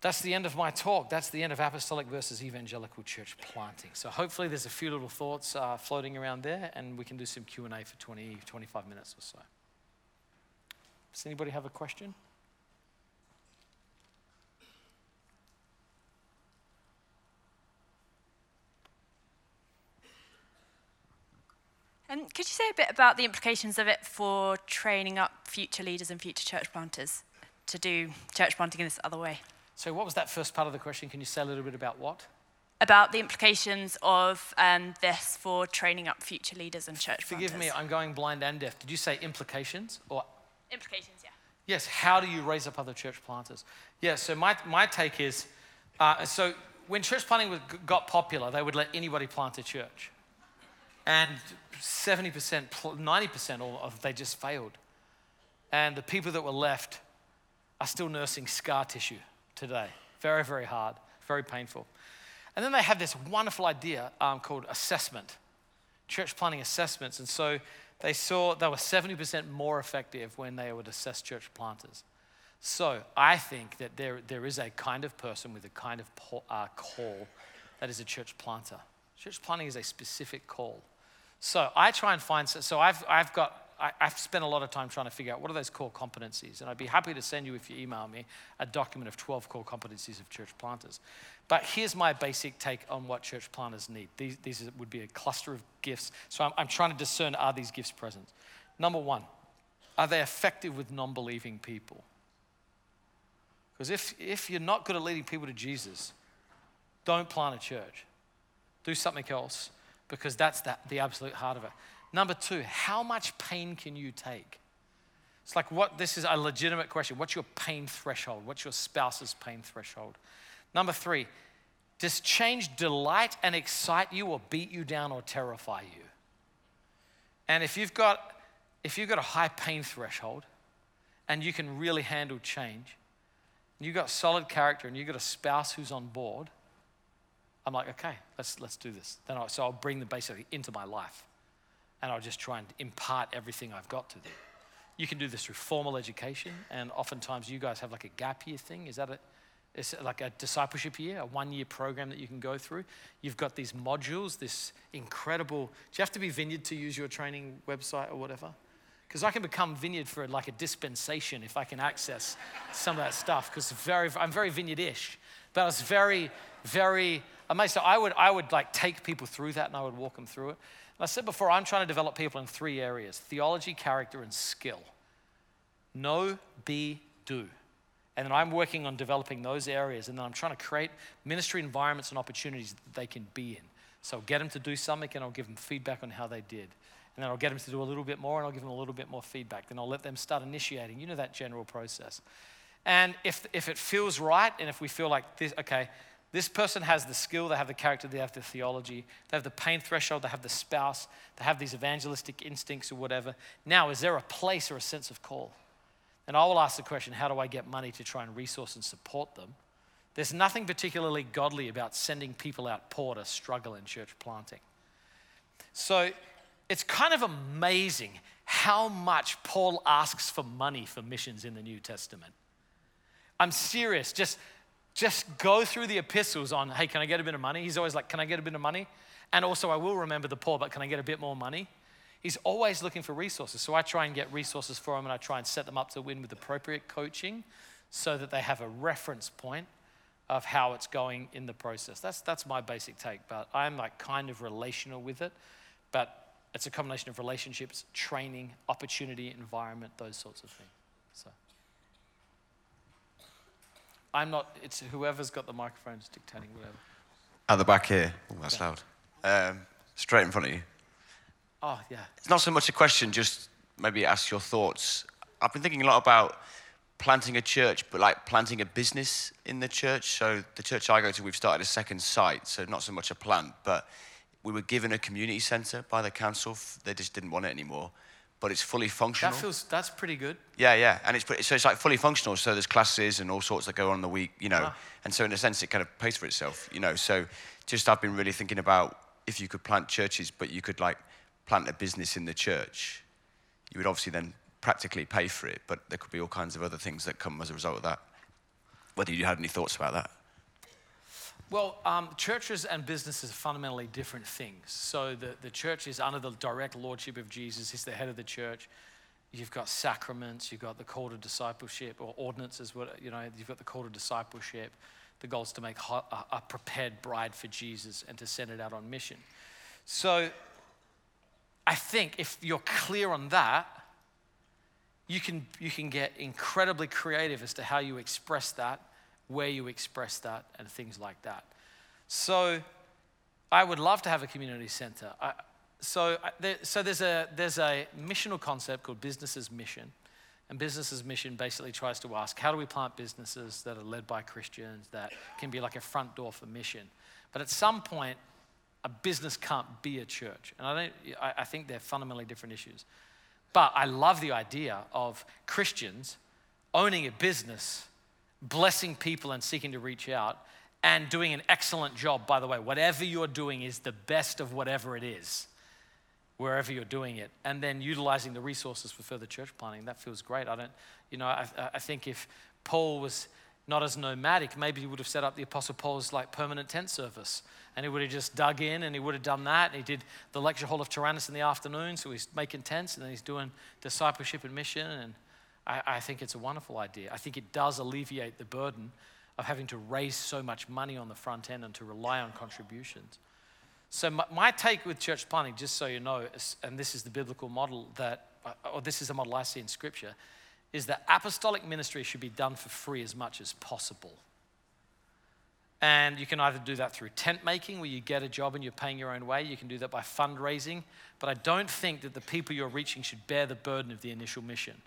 That's the end of my talk. That's the end of apostolic versus evangelical church planting. So hopefully there's a few little thoughts uh, floating around there and we can do some Q&A for 20, 25 minutes or so. Does anybody have a question? Um, could you say a bit about the implications of it for training up future leaders and future church planters to do church planting in this other way? So, what was that first part of the question? Can you say a little bit about what? about the implications of um, this for training up future leaders and church Forgive planters. me, I'm going blind and deaf. Did you say implications or Implications, yeah. Yes, how do you raise up other church planters? Yeah, so my, my take is uh, so when church planting was, got popular, they would let anybody plant a church. And 70%, 90% of they just failed. And the people that were left are still nursing scar tissue today. Very, very hard, very painful. And then they have this wonderful idea um, called assessment, church planting assessments. And so they saw they were 70% more effective when they would assess church planters. So I think that there, there is a kind of person with a kind of uh, call that is a church planter. Church planting is a specific call. So I try and find, so I've, I've got I, have spent a lot of time trying to figure out what are those core competencies. And I'd be happy to send you, if you email me, a document of 12 core competencies of church planters. But here's my basic take on what church planters need. These, these would be a cluster of gifts. So I'm, I'm trying to discern are these gifts present? Number one, are they effective with non believing people? Because if, if you're not good at leading people to Jesus, don't plant a church. Do something else because that's the, the absolute heart of it. Number two, how much pain can you take? It's like what this is a legitimate question. What's your pain threshold? What's your spouse's pain threshold? Number three, does change delight and excite you or beat you down or terrify you? And if you've got if you've got a high pain threshold and you can really handle change, you've got solid character and you've got a spouse who's on board, I'm like, okay, let's let's do this. Then I, so I'll bring them basically into my life and I'll just try and impart everything I've got to them. You can do this through formal education, and oftentimes you guys have like a gap year thing. Is that a, is it like a discipleship year, a one year program that you can go through? You've got these modules, this incredible. Do you have to be Vineyard to use your training website or whatever? Because I can become Vineyard for like a dispensation if I can access some of that stuff. Because very, I'm very Vineyard-ish, but I was very, very So I would, I would like take people through that, and I would walk them through it. And I said before, I'm trying to develop people in three areas theology, character, and skill. Know, be, do. And then I'm working on developing those areas, and then I'm trying to create ministry environments and opportunities that they can be in. So I'll get them to do something, and I'll give them feedback on how they did. And then I'll get them to do a little bit more, and I'll give them a little bit more feedback. Then I'll let them start initiating. You know that general process. And if, if it feels right, and if we feel like this, okay, this person has the skill, they have the character, they have the theology, they have the pain threshold, they have the spouse, they have these evangelistic instincts or whatever. Now, is there a place or a sense of call? And I will ask the question how do I get money to try and resource and support them? There's nothing particularly godly about sending people out poor to struggle in church planting. So it's kind of amazing how much Paul asks for money for missions in the New Testament. I'm serious. Just just go through the epistles on, hey, can I get a bit of money? He's always like, can I get a bit of money? And also, I will remember the poor, but can I get a bit more money? He's always looking for resources. So I try and get resources for him and I try and set them up to win with appropriate coaching so that they have a reference point of how it's going in the process. That's, that's my basic take, but I'm like kind of relational with it. But it's a combination of relationships, training, opportunity, environment, those sorts of things. So. I'm not, it's whoever's got the microphone is dictating whatever. At the back here. Oh, that's loud. Um, straight in front of you. Oh, yeah. It's not so much a question, just maybe ask your thoughts. I've been thinking a lot about planting a church, but like planting a business in the church. So the church I go to, we've started a second site, so not so much a plant, but we were given a community centre by the council. They just didn't want it anymore but it's fully functional. That feels that's pretty good. Yeah, yeah, and it's pretty, so it's like fully functional. So there's classes and all sorts that go on in the week, you know, ah. and so in a sense it kind of pays for itself, you know. So just I've been really thinking about if you could plant churches, but you could like plant a business in the church, you would obviously then practically pay for it, but there could be all kinds of other things that come as a result of that. Whether you had any thoughts about that? Well, um, churches and businesses are fundamentally different things. So the, the church is under the direct lordship of Jesus. He's the head of the church. You've got sacraments. You've got the call to discipleship, or ordinances. You know, you've got the call to discipleship. The goal is to make a prepared bride for Jesus and to send it out on mission. So, I think if you're clear on that, you can you can get incredibly creative as to how you express that where you express that, and things like that. So I would love to have a community center. I, so, there, so there's, a, there's a missional concept called business as mission. And business as mission basically tries to ask how do we plant businesses that are led by Christians that can be like a front door for mission? But at some point, a business can't be a church. And I, don't, I, I think they're fundamentally different issues. But I love the idea of Christians owning a business, blessing people and seeking to reach out, and doing an excellent job. By the way, whatever you're doing is the best of whatever it is, wherever you're doing it. And then utilizing the resources for further church planting. That feels great. I don't, you know, I, I think if Paul was not as nomadic, maybe he would have set up the Apostle Paul's like permanent tent service. And he would have just dug in and he would have done that. And he did the lecture hall of Tyrannus in the afternoon. So he's making tents and then he's doing discipleship and mission. And I, I think it's a wonderful idea. I think it does alleviate the burden of having to raise so much money on the front end and to rely on contributions. So, my, my take with church planting, just so you know, is, and this is the biblical model that, uh, or this is the model I see in Scripture, is that apostolic ministry should be done for free as much as possible. And you can either do that through tent making, where you get a job and you're paying your own way. You can do that by fundraising. But I don't think that the people you're reaching should bear the burden of the initial mission.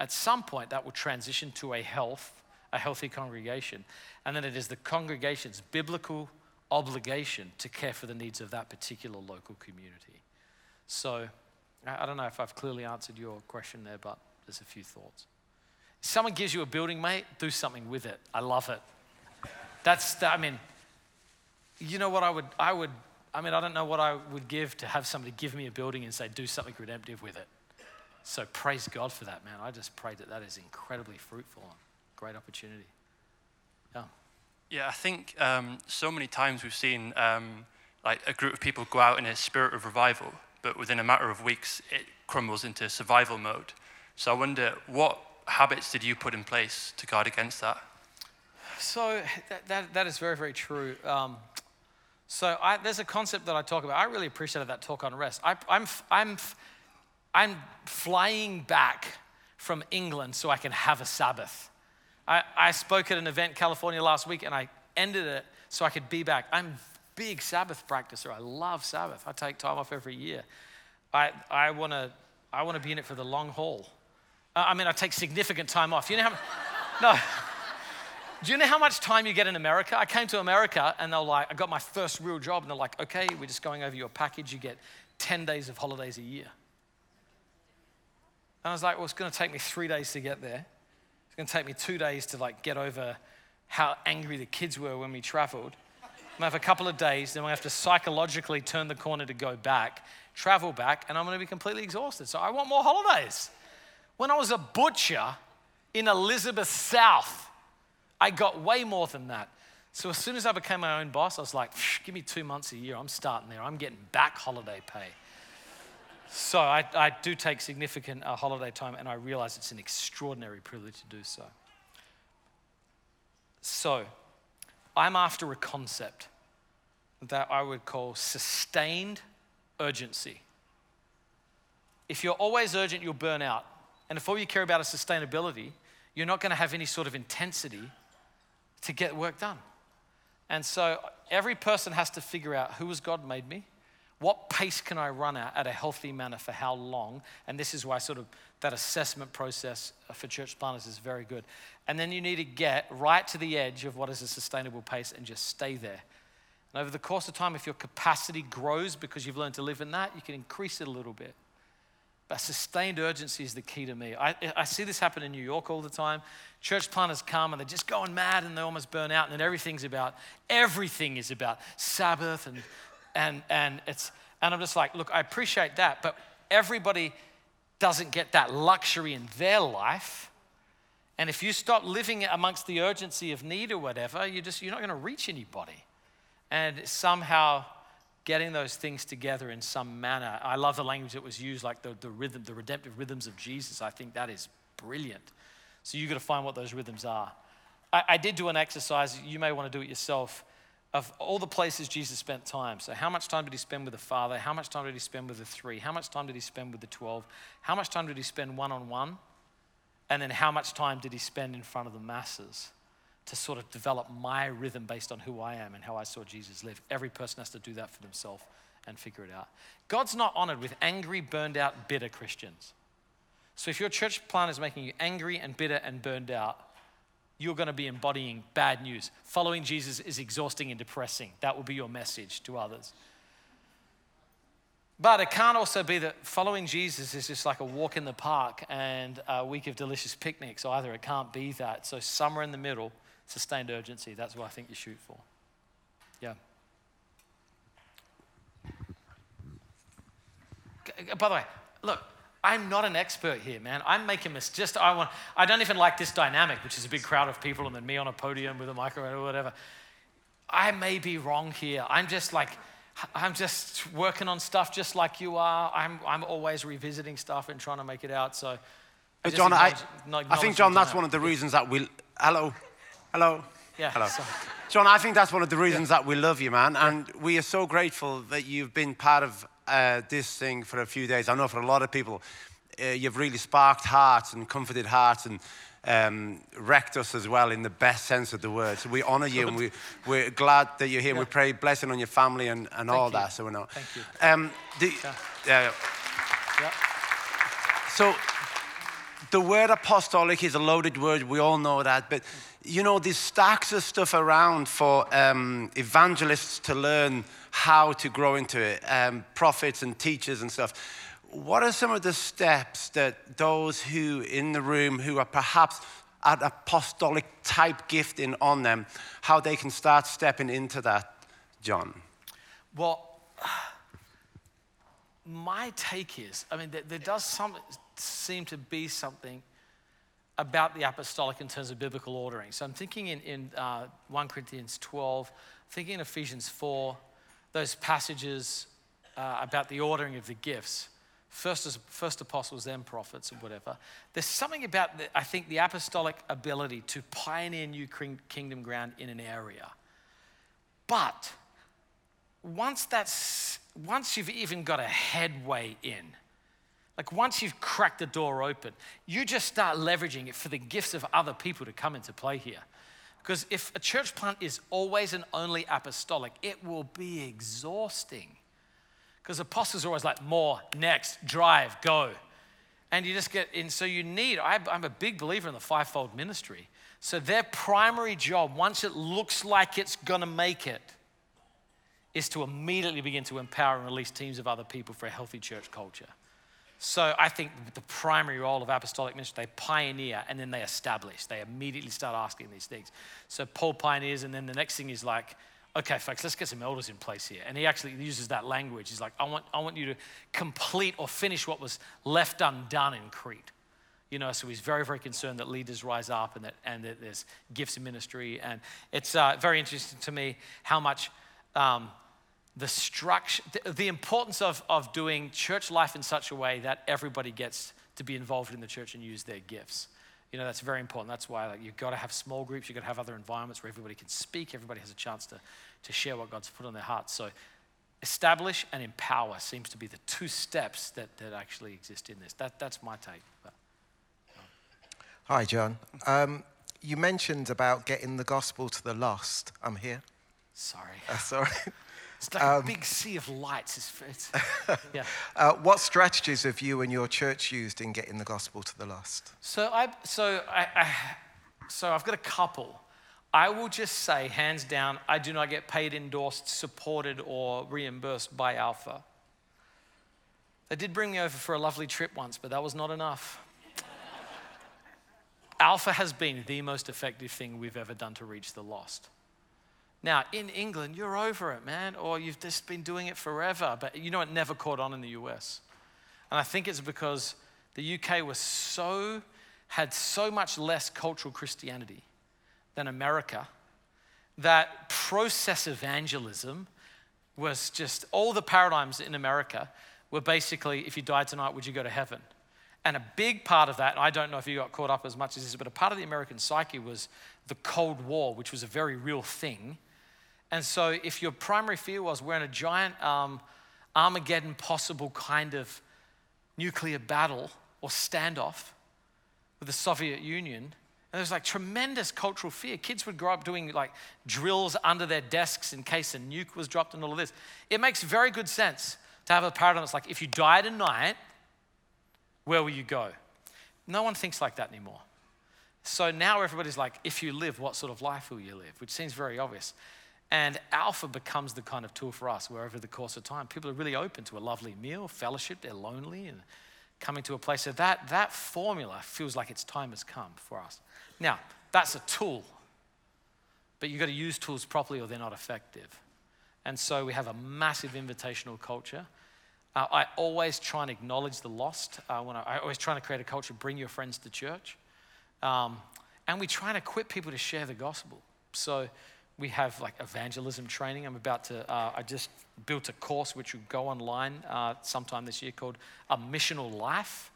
At some point, that will transition to a health, a healthy congregation. And then it is the congregation's biblical obligation to care for the needs of that particular local community. So I don't know if I've clearly answered your question there, but there's a few thoughts. If someone gives you a building, mate, do something with it. I love it. That's, I mean, you know what I would, I would, I mean, I don't know what I would give to have somebody give me a building and say, do something redemptive with it. So praise God for that, man. I just pray that that is incredibly fruitful and great opportunity. Yeah. Yeah, I think um, so many times we've seen um, like a group of people go out in a spirit of revival, but within a matter of weeks it crumbles into survival mode. So I wonder, what habits did you put in place to guard against that? So that, that, that is very, very true. Um, so I, there's a concept that I talk about. I really appreciated that talk on rest. I, I'm, I'm, I'm flying back from England so I can have a Sabbath. I, I spoke at an event in California last week and I ended it so I could be back. I'm a big Sabbath practicer. I love Sabbath. I take time off every year. I, I want to I wanna be in it for the long haul. I mean, I take significant time off. You know how? no. Do you know how much time you get in America? I came to America and they're like, I got my first real job, and they're like, okay, we're just going over your package. You get 10 days of holidays a year. And I was like, well, it's going to take me three days to get there. It's going to take me two days to like get over how angry the kids were when we traveled. I'm going to have a couple of days, then we have to psychologically turn the corner to go back, travel back, and I'm going to be completely exhausted. So I want more holidays. When I was a butcher in Elizabeth South, I got way more than that. So as soon as I became my own boss, I was like, give me two months a year. I'm starting there. I'm getting back holiday pay. So I, I do take significant uh, holiday time, and I realize it's an extraordinary privilege to do so. So I'm after a concept that I would call sustained urgency. If you're always urgent, you'll burn out. And if all you care about is sustainability, you're not going to have any sort of intensity to get work done. And so every person has to figure out who has God made me? What pace can I run at at a healthy manner for how long? And this is why sort of that assessment process uh, for church planters is very good. And then you need to get right to the edge of what is a sustainable pace and just stay there. And over the course of time, if your capacity grows because you've learned to live in that, you can increase it a little bit. But sustained urgency is the key to me. I, I see this happen in New York all the time. Church planters come and they're just going mad and they almost burn out, and then everything's about, everything is about Sabbath and and and it's and I'm just like, look, I appreciate that, but everybody doesn't get that luxury in their life. And if you stop living amongst the urgency of need or whatever, you just you're not going to reach anybody. And somehow getting those things together in some manner. I love the language that was used, like the, the rhythm, the redemptive rhythms of Jesus. I think that is brilliant. So you've got to find what those rhythms are. I, I did do an exercise, you may want to do it yourself, of all the places Jesus spent time. So, how much time did he spend with the Father? How much time did he spend with the three? How much time did he spend with the 12? How much time did he spend one on one? And then, how much time did he spend in front of the masses? to sort of develop my rhythm based on who I am and how I saw Jesus live. Every person has to do that for themselves and figure it out. God's not honored with angry, burned out, bitter Christians. So if your church plan is making you angry and bitter and burned out, you're going to be embodying bad news. Following Jesus is exhausting and depressing. That will be your message to others. But it can't also be that following Jesus is just like a walk in the park and a week of delicious picnics either. It can't be that. So, somewhere in the middle, sustained urgency, that's what I think you shoot for. Yeah. By the way, look, I'm not an expert here, man. I'm making mistakes. Just I want. I don't even like this dynamic, which is a big crowd of people and then me on a podium with a microphone or whatever. I may be wrong here. I'm just like, I'm just working on stuff just like you are. I'm, I'm always revisiting stuff and trying to make it out. So, but John, I, I think John, that's one of the reasons that we. Hello, hello. Yeah. Hello. Sorry. John, I think that's one of the reasons yeah. that we love you, man. And we are so grateful that you've been part of uh, this thing for a few days. I know for a lot of people, uh, you've really sparked hearts and comforted hearts and um, wrecked us as well in the best sense of the word. So we honor you and we, we're glad that you're here. Yeah. We pray blessing on your family and, and all you. that. So we know. Thank you. Um, the, yeah. yeah. So the word apostolic is a loaded word. We all know that. But, you know, there's stacks of stuff around for um, evangelists to learn how to grow into it, um, prophets and teachers and stuff. What are some of the steps that those who in the room who are perhaps at apostolic type gifting on them, how they can start stepping into that, John? Well, my take is, I mean, there, there does some, seem to be something about the apostolic in terms of biblical ordering. So I'm thinking in, in uh, 1 Corinthians 12, thinking in Ephesians 4, those passages uh, about the ordering of the gifts. First, first apostles, then prophets, or whatever. There's something about, the, I think, the apostolic ability to pioneer new kingdom ground in an area. But once that's, once you've even got a headway in, like once you've cracked the door open, you just start leveraging it for the gifts of other people to come into play here. Because if a church plant is always and only apostolic, it will be exhausting. Because apostles are always like, more, next, drive, go. And you just get in. So you need, I'm a big believer in the fivefold ministry. So their primary job, once it looks like it's going to make it, is to immediately begin to empower and release teams of other people for a healthy church culture. So I think the primary role of apostolic ministry, they pioneer and then they establish. They immediately start asking these things. So Paul pioneers, and then the next thing is like, okay, folks, let's get some elders in place here. And he actually uses that language. He's like, I want, I want you to complete or finish what was left undone in Crete. You know, so he's very, very concerned that leaders rise up and that, and that there's gifts in ministry. And it's uh, very interesting to me how much um, the structure, the, the importance of, of doing church life in such a way that everybody gets to be involved in the church and use their gifts. You know, that's very important. That's why like, you've got to have small groups, you've got to have other environments where everybody can speak, everybody has a chance to, to share what God's put on their hearts. So, establish and empower seems to be the two steps that, that actually exist in this. That, that's my take. But, um. Hi, John. Um, you mentioned about getting the gospel to the lost. I'm here. Sorry. Uh, sorry. It's like um, a big sea of lights. It's, it's, yeah. Uh, what strategies have you and your church used in getting the gospel to the lost? So I, so I, I, so I've got a couple. I will just say, hands down, I do not get paid, endorsed, supported, or reimbursed by Alpha. They did bring me over for a lovely trip once, but that was not enough. Alpha has been the most effective thing we've ever done to reach the lost. Now, in England, you're over it, man, or you've just been doing it forever, but you know it never caught on in the US. And I think it's because the UK was so, had so much less cultural Christianity than America that process evangelism was just all the paradigms in America were basically if you died tonight, would you go to heaven? And a big part of that, I don't know if you got caught up as much as this, but a part of the American psyche was the Cold War, which was a very real thing and so, if your primary fear was we're in a giant um, Armageddon possible kind of nuclear battle or standoff with the Soviet Union, And there's like tremendous cultural fear. Kids would grow up doing like drills under their desks in case a nuke was dropped and all of this. It makes very good sense to have a paradigm that's like, if you die tonight, where will you go? No one thinks like that anymore. So now everybody's like, if you live, what sort of life will you live? Which seems very obvious. And Alpha becomes the kind of tool for us where over the course of time, people are really open to a lovely meal, fellowship, they're lonely, and coming to a place. So that, that formula feels like its time has come for us. Now, that's a tool, but you've got to use tools properly or they're not effective. And so we have a massive invitational culture. Uh, I always try and acknowledge the lost. Uh, when I, I always try to create a culture, bring your friends to church. Um, and we try and equip people to share the gospel. So we have like evangelism training. I'm about to, uh, I just built a course which will go online uh, sometime this year called A Missional Life.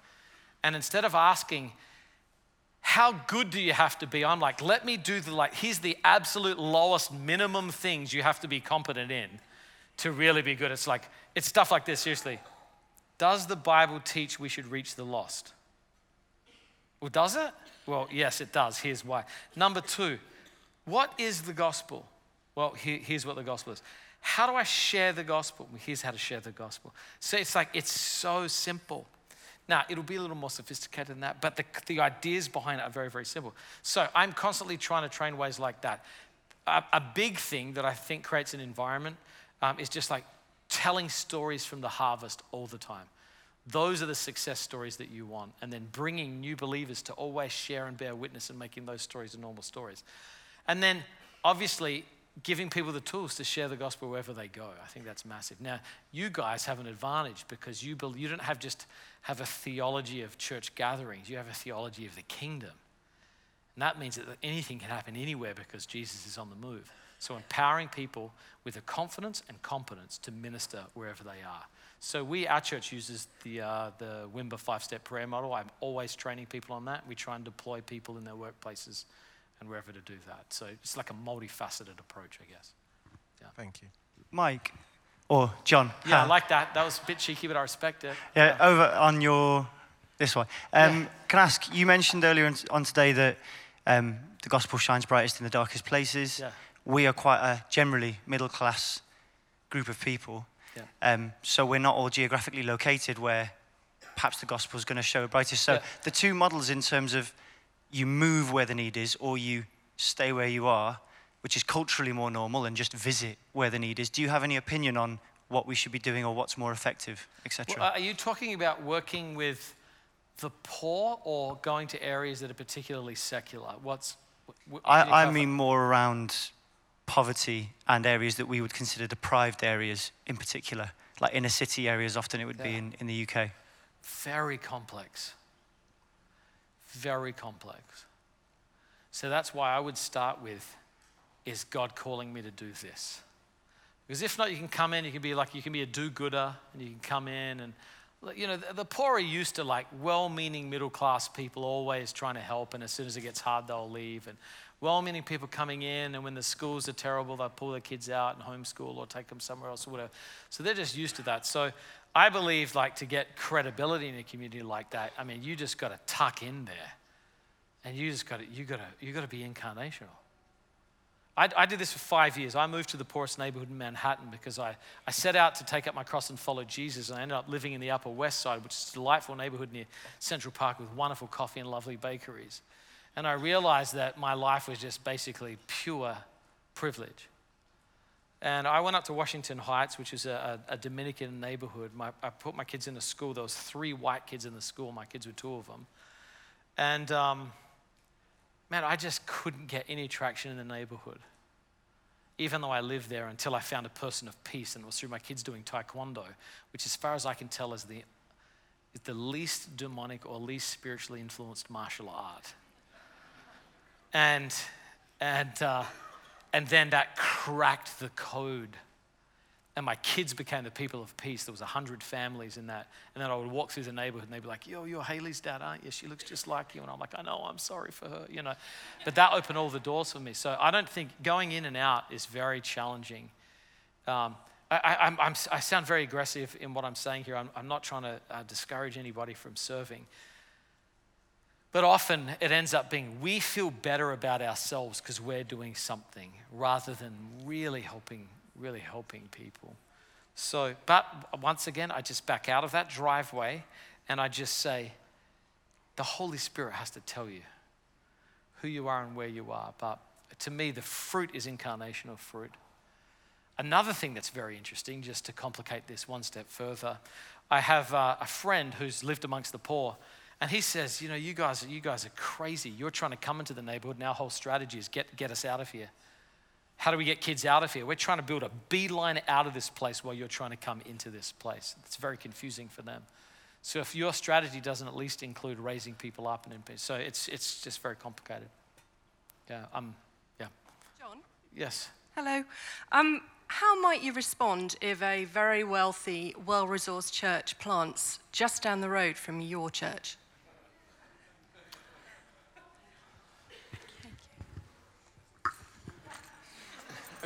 And instead of asking, how good do you have to be? I'm like, let me do the like, here's the absolute lowest minimum things you have to be competent in to really be good. It's like, it's stuff like this, seriously. Does the Bible teach we should reach the lost? Well, does it? Well, yes, it does. Here's why. Number two, what is the gospel? Well, here, here's what the gospel is. How do I share the gospel? Well, here's how to share the gospel. So it's like, it's so simple. Now, it'll be a little more sophisticated than that, but the, the ideas behind it are very, very simple. So I'm constantly trying to train ways like that. A, a big thing that I think creates an environment um, is just like telling stories from the harvest all the time. Those are the success stories that you want. And then bringing new believers to always share and bear witness and making those stories the normal stories. And then obviously giving people the tools to share the gospel wherever they go. I think that's massive. Now, you guys have an advantage because you, build, you don't have just have a theology of church gatherings, you have a theology of the kingdom. And that means that anything can happen anywhere because Jesus is on the move. So empowering people with the confidence and competence to minister wherever they are. So we, our church uses the, uh, the Wimber five-step prayer model. I'm always training people on that. We try and deploy people in their workplaces and wherever to do that. So it's like a multifaceted approach, I guess. Yeah. Thank you. Mike, or John. Yeah, I like that. That was a bit cheeky, but I respect it. Yeah, yeah. over on your, this way. Um, yeah. Can I ask, you mentioned earlier on today that um, the gospel shines brightest in the darkest places. Yeah. We are quite a generally middle class group of people. Yeah. Um, so we're not all geographically located where perhaps the gospel is going to show brightest. So yeah. the two models in terms of you move where the need is or you stay where you are, which is culturally more normal, and just visit where the need is. Do you have any opinion on what we should be doing or what's more effective, etc.? Well, are you talking about working with the poor or going to areas that are particularly secular? What's what, I, I mean more around poverty and areas that we would consider deprived areas in particular, like inner city areas. Often it would yeah. be in, in the UK. Very complex very complex. So that's why I would start with is God calling me to do this? Because if not, you can come in, you can be like, you can be a do gooder, and you can come in and, you know, the, poor are used to like well meaning middle class people always trying to help, and as soon as it gets hard, they'll leave. And well meaning people coming in, and when the schools are terrible, they'll pull their kids out and homeschool or take them somewhere else or whatever. So they're just used to that. So I believe like to get credibility in a community like that, I mean, you just got to tuck in there. And you just got to, you got to, you got to be incarnational. I, I, did this for five years. I moved to the poorest neighborhood in Manhattan because I, I set out to take up my cross and follow Jesus. And I ended up living in the Upper West Side, which is a delightful neighborhood near Central Park with wonderful coffee and lovely bakeries. And I realized that my life was just basically pure privilege. And I went up to Washington Heights, which is a, a, Dominican neighborhood. My, I put my kids in a school. There was three white kids in the school. My kids were two of them. And um, man, I just couldn't get any traction in the neighborhood. Even though I lived there until I found a person of peace, and it was through my kids doing taekwondo, which, as far as I can tell, is the, is the least demonic or least spiritually influenced martial art. And, and, uh, and then that cracked the code. And my kids became the people of peace. There was 100 families in that. And then I would walk through the neighborhood and they'd be like, yo, you're Haley's dad, aren't you? She looks just like you. And I'm like, I know, I'm sorry for her, you know. But that opened all the doors for me. So I don't think going in and out is very challenging. Um, I, I'm, i sound very aggressive in what I'm saying here. I'm, I'm not trying to uh, discourage anybody from serving. But often it ends up being we feel better about ourselves because we're doing something rather than really helping, really helping people. So, but once again, I just back out of that driveway and I just say, the Holy Spirit has to tell you who you are and where you are. But to me, the fruit is incarnational fruit. Another thing that's very interesting, just to complicate this one step further, I have uh, a friend who's lived amongst the poor, and he says, "You know, you guys, you guys are crazy. You're trying to come into the neighborhood, and our whole strategy is get get us out of here. How do we get kids out of here? We're trying to build a beeline out of this place while you're trying to come into this place. It's very confusing for them. So if your strategy doesn't at least include raising people up and in peace, so it's it's just very complicated. Yeah, um, yeah. John? Yes. Hello. Um, how might you respond if a very wealthy, well resourced church plants just down the road from your church?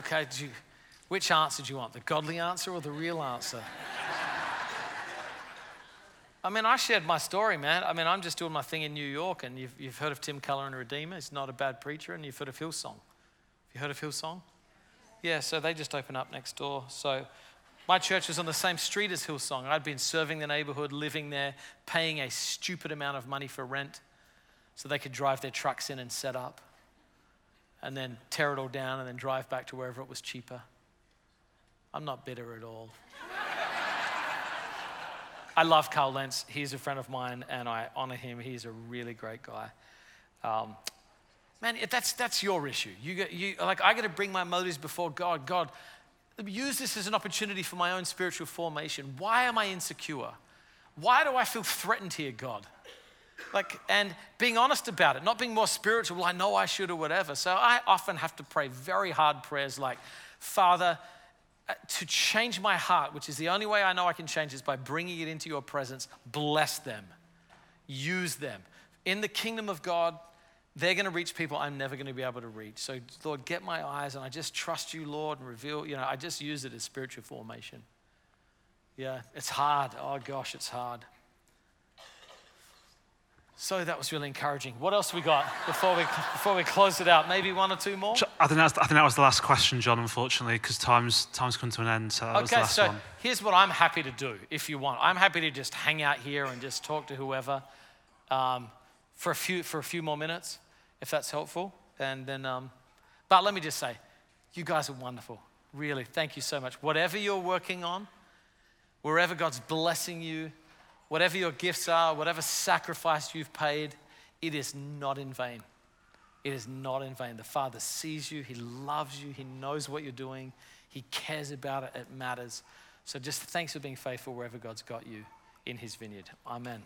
Okay, you, which answer do you want? The godly answer or the real answer? I mean, I shared my story, man. I mean, I'm just doing my thing in New York, and you've, you've heard of Tim Keller and Redeemer. He's not a bad preacher, and you've heard of Hillsong. Have you heard of Hillsong? Yeah, so they just opened up next door. So my church was on the same street as Hillsong. I'd been serving the neighborhood, living there, paying a stupid amount of money for rent so they could drive their trucks in and set up and then tear it all down and then drive back to wherever it was cheaper. I'm not bitter at all. I love Carl Lentz. He's a friend of mine and I honor him. He's a really great guy. Um, man, that's, that's your issue. You, get, you, like, I got to bring my motives before God. God, use this as an opportunity for my own spiritual formation. Why am I insecure? Why do I feel threatened here, God? Like, and being honest about it, not being more spiritual, well, I know I should or whatever. So I often have to pray very hard prayers like, Father, uh, to change my heart, which is the only way I know I can change is by bringing it into your presence, bless them, use them. In the kingdom of God, they're going to reach people I'm never going to be able to reach. So, Lord, get my eyes, and I just trust you, Lord, and reveal, you know, I just use it as spiritual formation. Yeah, it's hard. Oh, gosh, it's hard. So that was really encouraging. What else we got before we before we close it out? Maybe one or two more. I think that's I think that was the last question, John. Unfortunately, because time's time's come to an end. So okay, was the last so one. here's what I'm happy to do. If you want, I'm happy to just hang out here and just talk to whoever um, for a few for a few more minutes, if that's helpful. And then, um, but let me just say, you guys are wonderful. Really, thank you so much. Whatever you're working on, wherever God's blessing you Whatever your gifts are, whatever sacrifice you've paid, it is not in vain. It is not in vain. The Father sees you, He loves you, He knows what you're doing, He cares about it, it matters. So just thanks for being faithful wherever God's got you in His vineyard. Amen.